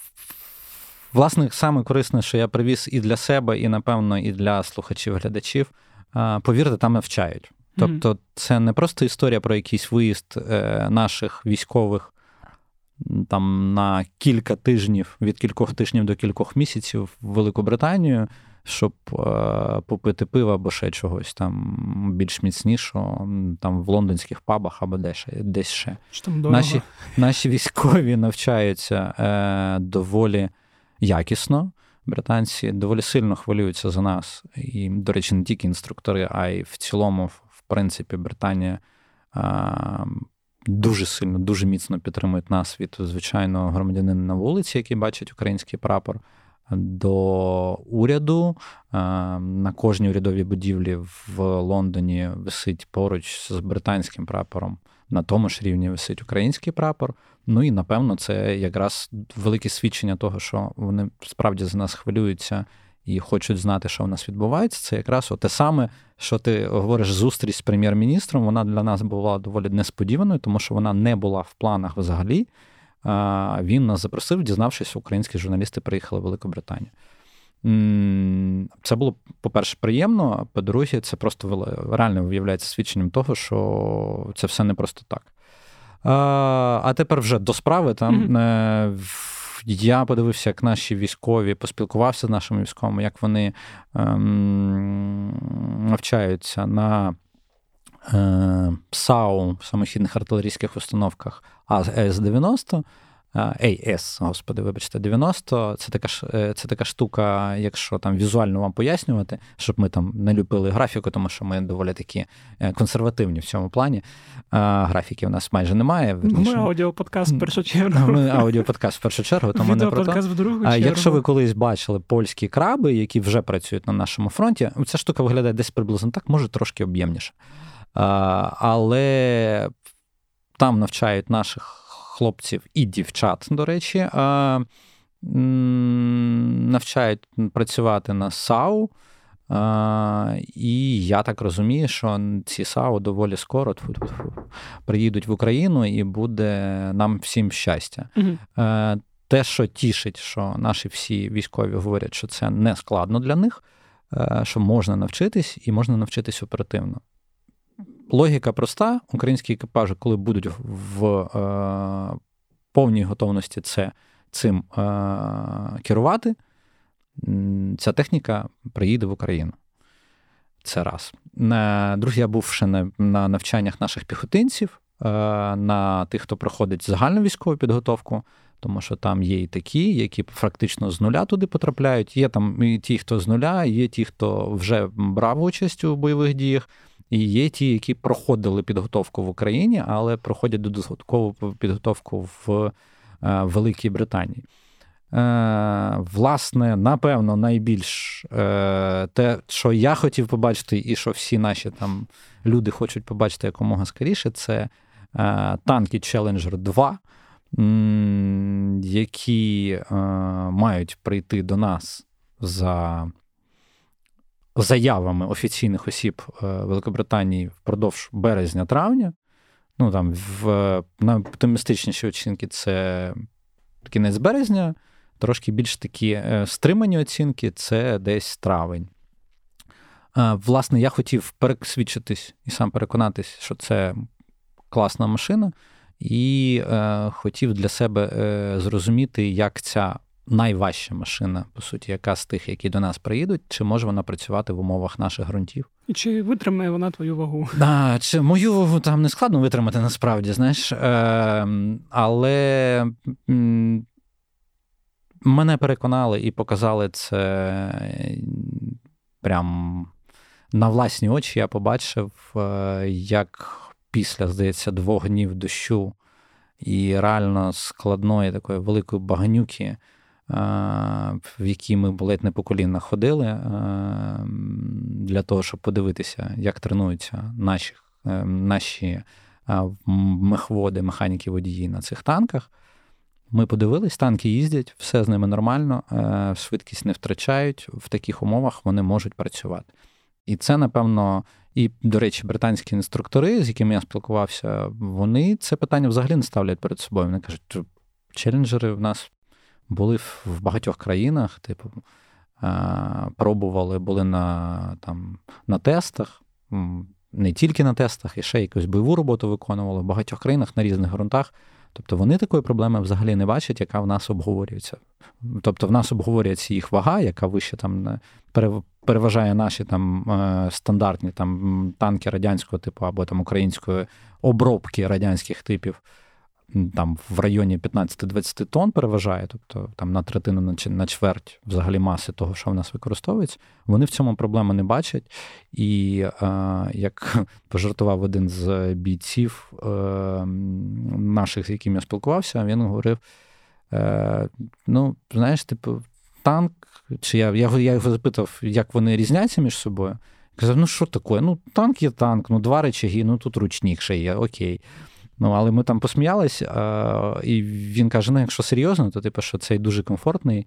власне, саме корисне, що я привіз і для себе, і, напевно, і для слухачів-глядачів повірте, там навчають. Тобто, це не просто історія про якийсь виїзд е, наших військових там на кілька тижнів, від кількох тижнів до кількох місяців в Велику Британію, щоб е, попити пиво або ще чогось там більш міцнішого, там в лондонських пабах або десь, десь ще. Наші наші військові навчаються е, доволі якісно британці доволі сильно хвилюються за нас. І, до речі, не тільки інструктори, а й в цілому, в принципі, Британія а, дуже сильно, дуже міцно підтримує нас від звичайного громадянина на вулиці, який бачить український прапор. До уряду на кожній урядовій будівлі в Лондоні висить поруч з британським прапором. На тому ж рівні висить український прапор. Ну і напевно, це якраз велике свідчення того, що вони справді за нас хвилюються і хочуть знати, що в нас відбувається. Це якраз те саме, що ти говориш, зустріч з прем'єр-міністром. Вона для нас була доволі несподіваною, тому що вона не була в планах взагалі. Він нас запросив, дізнавшись, українські журналісти приїхали в Великобританію. Це було, по-перше, приємно, а по-друге, це просто реально виявляється свідченням того, що це все не просто так. А тепер вже до справи. Там mm-hmm. я подивився, як наші військові поспілкувався з нашими військовими, як вони ем, навчаються на е, САУ самохідних артилерійських установках АС-90. AS, господи, вибачте, 90. Це така е, це така штука, якщо там візуально вам пояснювати, щоб ми там не любили графіку, тому що ми доволі такі е, консервативні в цьому плані. Графіки у нас майже немає. Ми аудіоподкаст в першу чергу. Ми аудіоподкаст в першу чергу, тому не про то. в другу А якщо ви колись бачили польські краби, які вже працюють на нашому фронті, ця штука виглядає десь приблизно так, може трошки об'ємніше. Але там навчають наших хлопців і дівчат, до речі, навчають працювати на САУ. І я так розумію, що ці САУ доволі скоро приїдуть в Україну і буде нам всім щастя. Угу. Те, що тішить, що наші всі військові говорять, що це не складно для них, е, що можна навчитись і можна навчитись оперативно. Логіка проста: українські екіпажі, коли будуть в е, повній готовності це цим е, керувати, ця техніка приїде в Україну. Це раз. Друге, я був ще на навчаннях наших піхотинців, на тих, хто проходить загальну військову підготовку тому що там є і такі, які фактично з нуля туди потрапляють. Є там і ті, хто з нуля, є ті, хто вже брав участь у бойових діях, і є ті, які проходили підготовку в Україні, але проходять додаткову підготовку в е, Великій Британії. Е, власне, напевно, найбільш е, те, що я хотів побачити, і що всі наші там люди хочуть побачити якомога скоріше, це танки Challenger 2 які мають прийти до нас за заявами офіційних осіб е, Великобританії впродовж березня-травня. Ну там в найоптимістичніші оцінки це кінець березня, трошки більш такі е, стримані оцінки це десь травень. Власне, я хотів пересвідчитись і сам переконатись, що це класна машина і е, хотів для себе е, зрозуміти, як ця найважча машина, по суті, яка з тих, які до нас приїдуть, чи може вона працювати в умовах наших ґрунтів. І чи витримає вона твою вагу? Да, чи Мою вагу там не складно витримати насправді, знаєш. Е, Але м, мене переконали і показали це прям на власні очі. Я побачив, е, як після, здається, двох днів дощу і реально складної такої великої баганюки, в якій ми ледь не по колінах ходили, для того, щоб подивитися, як тренуються наші е, наші мехводи, механіки водії на цих танках. Ми подивились, танки їздять, все з ними нормально, е, швидкість не втрачають. В таких умовах вони можуть працювати. І це, напевно, і, до речі, британські інструктори, з якими я спілкувався, вони це питання взагалі не ставлять перед собою. Вони кажуть, челенджери в нас були в багатьох країнах, типу, пробували, були на там, на тестах, не тільки на тестах, і ще якусь бойову роботу виконували в багатьох країнах на різних ґрунтах. Тобто вони такої проблеми взагалі не бачать, яка в нас обговорюється. Тобто в нас обговорюється їх вага, яка вище там переважає наші там е, стандартні там танки радянського типу або там української обробки радянських типів. Там в районі 15-20 тонн переважає, тобто там на третину на чверть взагалі маси того, що в нас використовується, вони в цьому проблеми не бачать. І е, як пожартував один з бійців е, наших, з яким я спілкувався, він говорив: е, ну, знаєш, типу, танк чи я я, я його запитав, як вони різняться між собою. Казав, ну що таке? Ну, танк є танк, ну два речаги, ну тут ручник ще є, окей. Ну, але ми там посміялись, а, і він каже: ну, якщо серйозно, то типу, що цей дуже комфортний.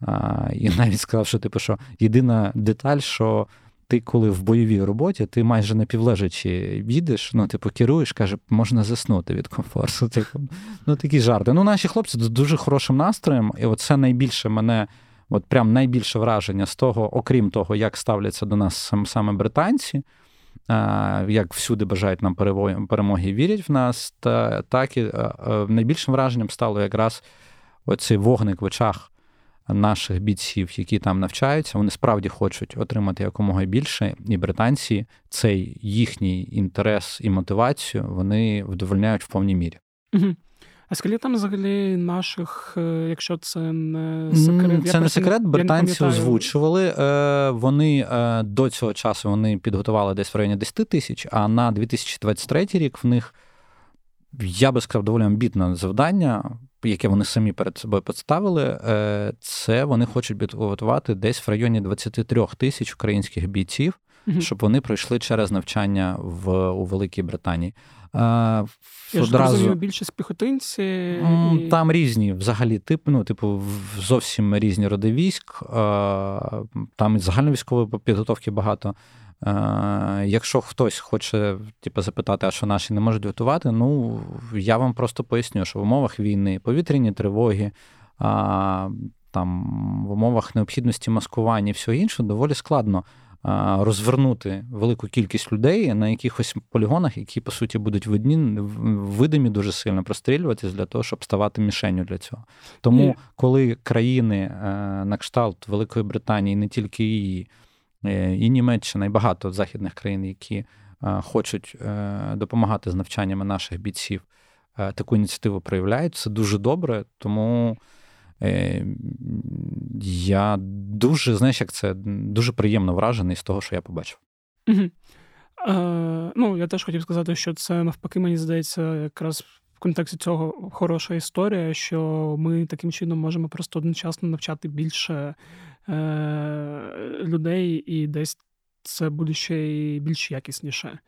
А, І навіть сказав, що типу, що єдина деталь, що ти, коли в бойовій роботі, ти майже напівлежачи їдеш, ну, типу, керуєш, каже, можна заснути від комфорту. Типу, ну, такі жарти. Ну, наші хлопці з дуже хорошим настроєм, і оце найбільше мене от прям найбільше враження з того, окрім того, як ставляться до нас саме британці, як всюди бажають нам перемоги вірять в нас, та так і найбільшим враженням стало якраз оцей вогник в очах наших бійців, які там навчаються. Вони справді хочуть отримати якомога більше, і британці цей їхній інтерес і мотивацію вони вдовольняють в повній мірі. Угу. А скільки там взагалі наших, е, якщо це не секрет? Це не секрет, британці озвучували. Е, вони е, до цього часу вони підготували десь в районі 10 тисяч, а на 2023 рік в них, я би сказав, доволі амбітне завдання, яке вони самі перед собою поставили. Це вони хочуть підготувати десь в районі 23 тисяч українських бійців, щоб вони пройшли через навчання в у Великій Британії. Я одразу... розумію, більшість піхотинці. І... Там різні взагалі тип, ну, типу, зовсім різні роди військ, там і загальновійськової підготовки багато. Якщо хтось хоче типу, запитати, а що наші не можуть готувати, ну я вам просто поясню, що в умовах війни, повітряні тривоги, там в умовах необхідності маскування і всього іншого доволі складно розвернути велику кількість людей на якихось полігонах, які по суті будуть видні, видимі дуже сильно прострілюватись для того, щоб ставати мішенню для цього. Тому, коли країни е, на кшталт Великої Британії, не тільки її, е, і Німеччина, і багато західних країн, які е, хочуть допомагати з навчаннями наших бійців, таку ініціативу проявляють, це дуже добре, тому. Е, я дуже, знаєш, як це дуже приємно вражений з того, що я побачив. Угу. Е, Ну, я теж хотів сказати, що це навпаки, мені здається, якраз в контексті цього хороша історія, що ми таким чином можемо просто одночасно навчати більше е, людей, і десь це буде ще й більш якісніше.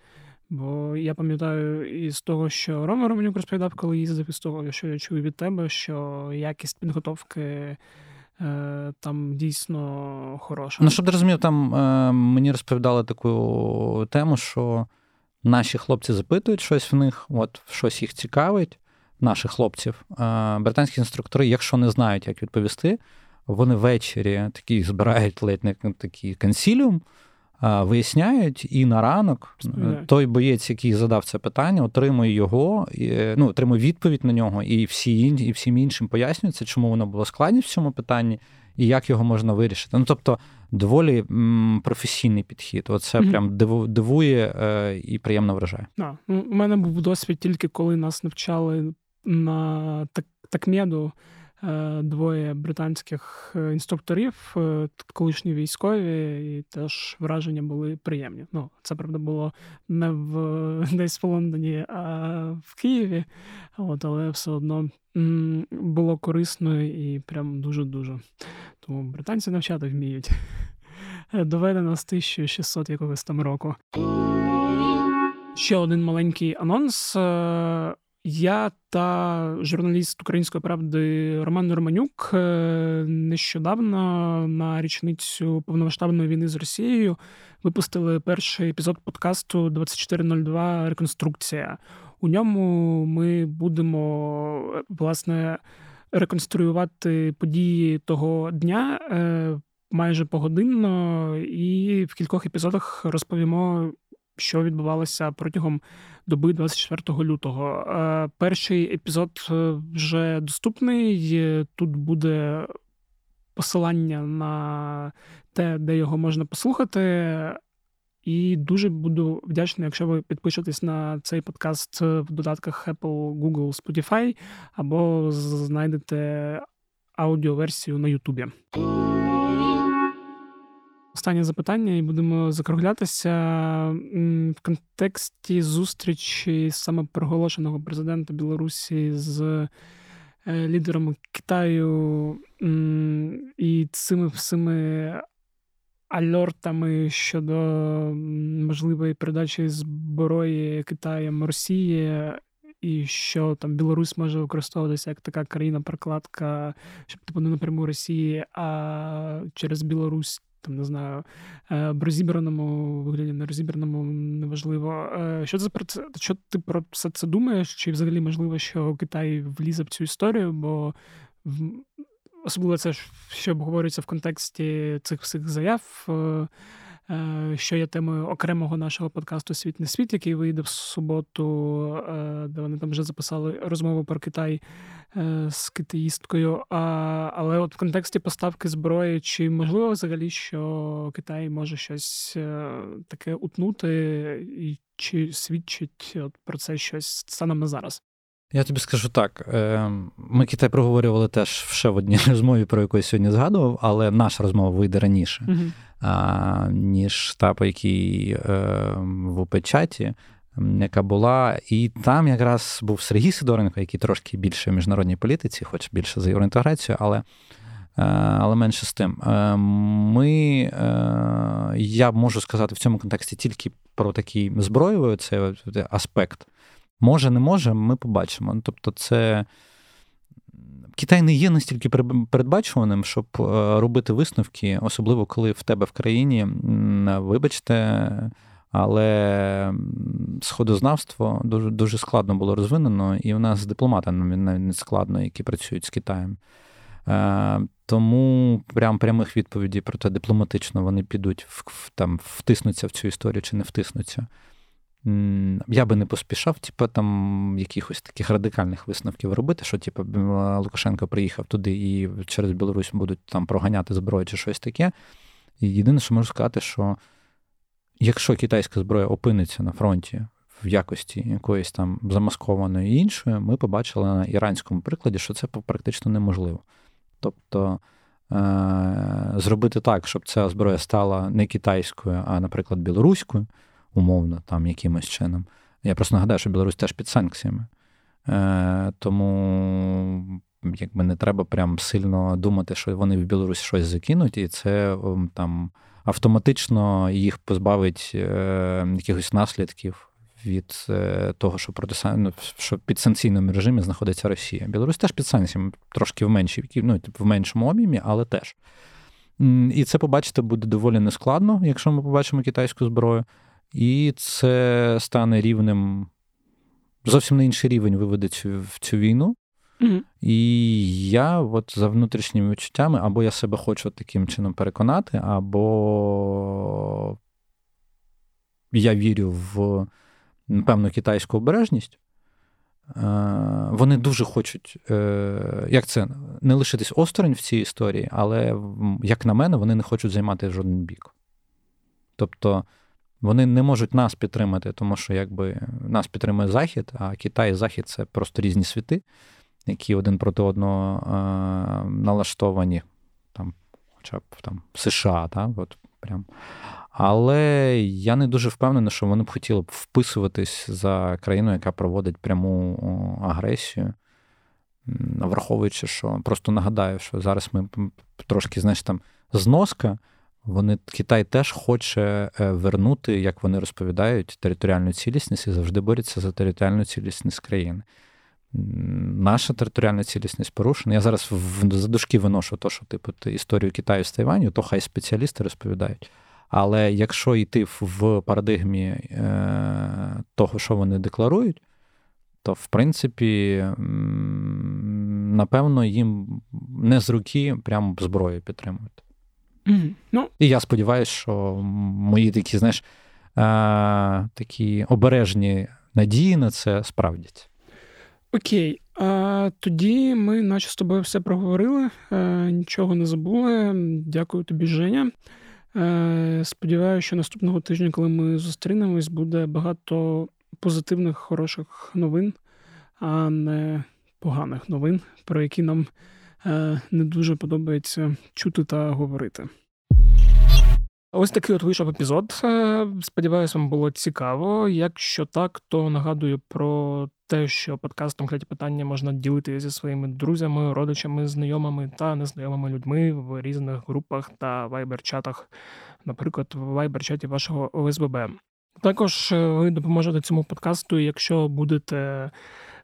Бо я пам'ятаю із того, що Рома Романюк розповідав, коли їздив, із того, що я чую від тебе, що якість підготовки е, там дійсно хороша. Ну, щоб ти розумів, там е, мені розповідали таку тему, що наші хлопці запитують щось в них, от щось їх цікавить, наших хлопців. Е, британські інструктори, якщо не знають, як відповісти, вони ввечері такі збирають ледь не такий консіліум виясняють, і на ранок Співляють. той боєць, який задав це питання, отримує його, ну, отримує відповідь на нього, і всі і всім іншим пояснюється, чому воно було складність в цьому питанні і як його можна вирішити. Ну, тобто, доволі професійний підхід. Оце mm-hmm. прям дивує е, і приємно вражає. Да. Ну, у мене був досвід тільки коли нас навчали на так, такмеду. Е, двоє британських е, інструкторів, е, колишні військові, і теж враження були приємні. Ну, це правда було не в десь в Лондоні, а в Києві. От, але все одно було корисно і прям дуже-дуже. Тому британці навчати вміють. Доведено з 1600 якогось там року. Ще один маленький анонс. Я та журналіст Української правди Роман Романюк е, нещодавно на річницю повномасштабної війни з Росією випустили перший епізод подкасту 2402 Реконструкція. У ньому ми будемо власне реконструювати події того дня е, майже погодинно, і в кількох епізодах розповімо що відбувалося протягом доби 24 лютого. Е, перший епізод е, вже доступний. Тут буде посилання на те, де його можна послухати. І дуже буду вдячний, якщо ви підпишетесь на цей подкаст в додатках Apple, Google, Spotify або знайдете аудіоверсію на Ютубі. Останнє запитання, і будемо закруглятися в контексті зустрічі саме проголошеного президента Білорусі з е, лідером Китаю і цими всіми альортами щодо можливої передачі зброї Китаєм Росії. І що там Білорусь може використовуватися як така країна-прокладка, щоб типу не напряму Росії, а через Білорусь там не знаю, в е, розібраному вигляді, не розібраному неважливо. Е, що це про це? Що ти про все це думаєш? Чи взагалі можливо, що Китай влізе в цю історію? Бо особливо це що обговорюється в контексті цих всіх заяв. Е, що є темою окремого нашого подкасту Світ не світ, який вийде в суботу, е, де вони там вже записали розмову про Китай е, з китаїсткою. Але от в контексті поставки зброї, чи можливо взагалі, що Китай може щось таке утнути, і чи свідчить от про це щось станом на зараз? Я тобі скажу так: ми Китай проговорювали теж ще в одній розмові, про яку я сьогодні згадував, але наша розмова вийде раніше. Uh-huh ніж та, по якій е, в печаті, яка була. І там якраз був Сергій Сидоренко, який трошки більше в міжнародній політиці, хоч більше за євроінтеграцію, але. Е, але менше з тим, е, ми, я можу сказати в цьому контексті тільки про такий зброєвий цей аспект. Може, не може, ми побачимо. Тобто, це Китай не є настільки передбачуваним, щоб е, робити висновки, особливо коли в тебе в країні, вибачте, але сходознавство дуже дуже складно було розвинено, і у нас дипломатами навіть не складно, які працюють з Китаєм. Е, Тому прям прямих відповідей про те, дипломатично вони підуть в, там, втиснуться в цю історію чи не втиснуться. Я би не поспішав, типу, там якихось таких радикальних висновків робити, що типу, Лукашенко приїхав туди і через Білорусь будуть там проганяти зброю чи щось таке. І єдине, що можу сказати, що якщо китайська зброя опиниться на фронті в якості якоїсь там замаскованої і іншої, ми побачили на іранському прикладі, що це практично неможливо. Тобто е- зробити так, щоб ця зброя стала не китайською, а, наприклад, білоруською, умовно, там якимось чином. Я просто нагадаю, що Білорусь теж під санкціями. Е- Тому якби не треба прям сильно думати, що вони в Білорусі щось закинуть, і це там автоматично їх позбавить е, якихось наслідків від е, того, що проти ну, що під санкційному режимі знаходиться Росія. Білорусь теж під санкціями, трошки в меншій, ну, в меншому об'ємі, але теж. І це побачити буде доволі нескладно, якщо ми побачимо китайську зброю. І це стане рівнем, зовсім на інший рівень виведе цю, в цю війну. Mm-hmm. І я от за внутрішніми відчуттями, або я себе хочу таким чином переконати, або я вірю в певну китайську обережність. Е, вони дуже хочуть, е, як це, не лишитись осторонь в цій історії, але, як на мене, вони не хочуть займати жоден бік. Тобто вони не можуть нас підтримати, тому що якби нас підтримує Захід, а Китай і Захід це просто різні світи, які один проти одного е, налаштовані, там, хоча б там США, так, от прям. Але я не дуже впевнений, що вони б хотіли б вписуватись за країну, яка проводить пряму агресію. Враховуючи, що просто нагадаю, що зараз ми трошки, знаєш, там зноска. Вони Китай теж хоче е, вернути, як вони розповідають, територіальну цілісність і завжди борються за територіальну цілісність країни. Наша територіальна цілісність порушена. Я зараз в задушки виношу то, що типу історію Китаю з Тайваню, то хай спеціалісти розповідають. Але якщо йти в парадигмі е, того, що вони декларують, то в принципі, напевно, їм не з руки прямо зброю підтримують. Ну. І я сподіваюся, що мої такі, знаєш, е, такі обережні надії на це справдяться. Окей, а тоді ми, наче з тобою, все проговорили, е, нічого не забули. Дякую тобі, Женя. Е, сподіваюся, що наступного тижня, коли ми зустрінемось, буде багато позитивних, хороших новин, а не поганих новин, про які нам не дуже подобається чути та говорити. Ось такий от вийшов епізод. Е, сподіваюсь, вам було цікаво. Якщо так, то нагадую про те, що подкастом кляті питання можна ділити зі своїми друзями, родичами, знайомими та незнайомими людьми в різних групах та вайбер-чатах, наприклад, в вайбер-чаті вашого ОСББ. Також е, ви допоможете цьому подкасту, якщо будете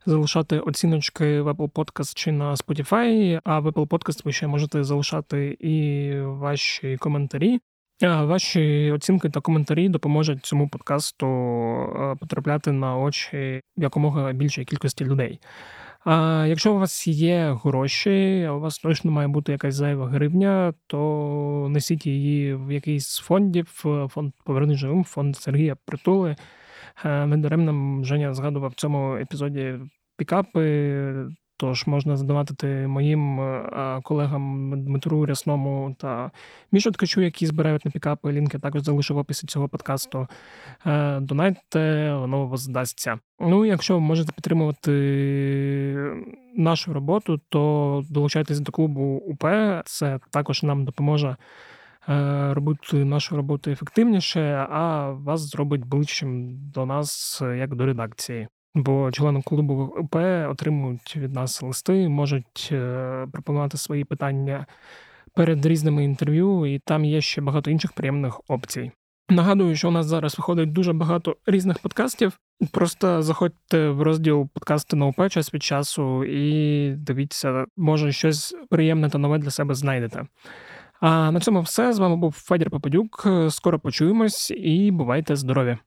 залишати оціночки в Apple Podcast чи на Spotify, а в Apple Podcast ви ще можете залишати і ваші коментарі. Ваші оцінки та коментарі допоможуть цьому подкасту потрапляти на очі якомога більшої кількості людей. А якщо у вас є гроші, а у вас точно має бути якась зайва гривня, то несіть її в якийсь з фондів, фонд «Поверни живим, фонд Сергія Притули. Недаремно Женя згадував в цьому епізоді пікапи. Тож можна задонатити моїм е, колегам Дмитру Рясному та Мішу Ткачу, які збирають на пікапи. Лінки також залишу в описі цього подкасту. Е, донайте, воно вас здасться. Ну, якщо ви можете підтримувати нашу роботу, то долучайтесь до клубу УП. Це також нам допоможе. Е, робити нашу роботу ефективніше, а вас зробить ближчим до нас як до редакції. Бо члени клубу УП отримують від нас листи, можуть е, пропонувати свої питання перед різними інтерв'ю, і там є ще багато інших приємних опцій. Нагадую, що у нас зараз виходить дуже багато різних подкастів. Просто заходьте в розділ подкасти на УП час від часу і дивіться, може щось приємне та нове для себе знайдете. А на цьому все з вами був Федір Попадюк. Скоро почуємось і бувайте здорові!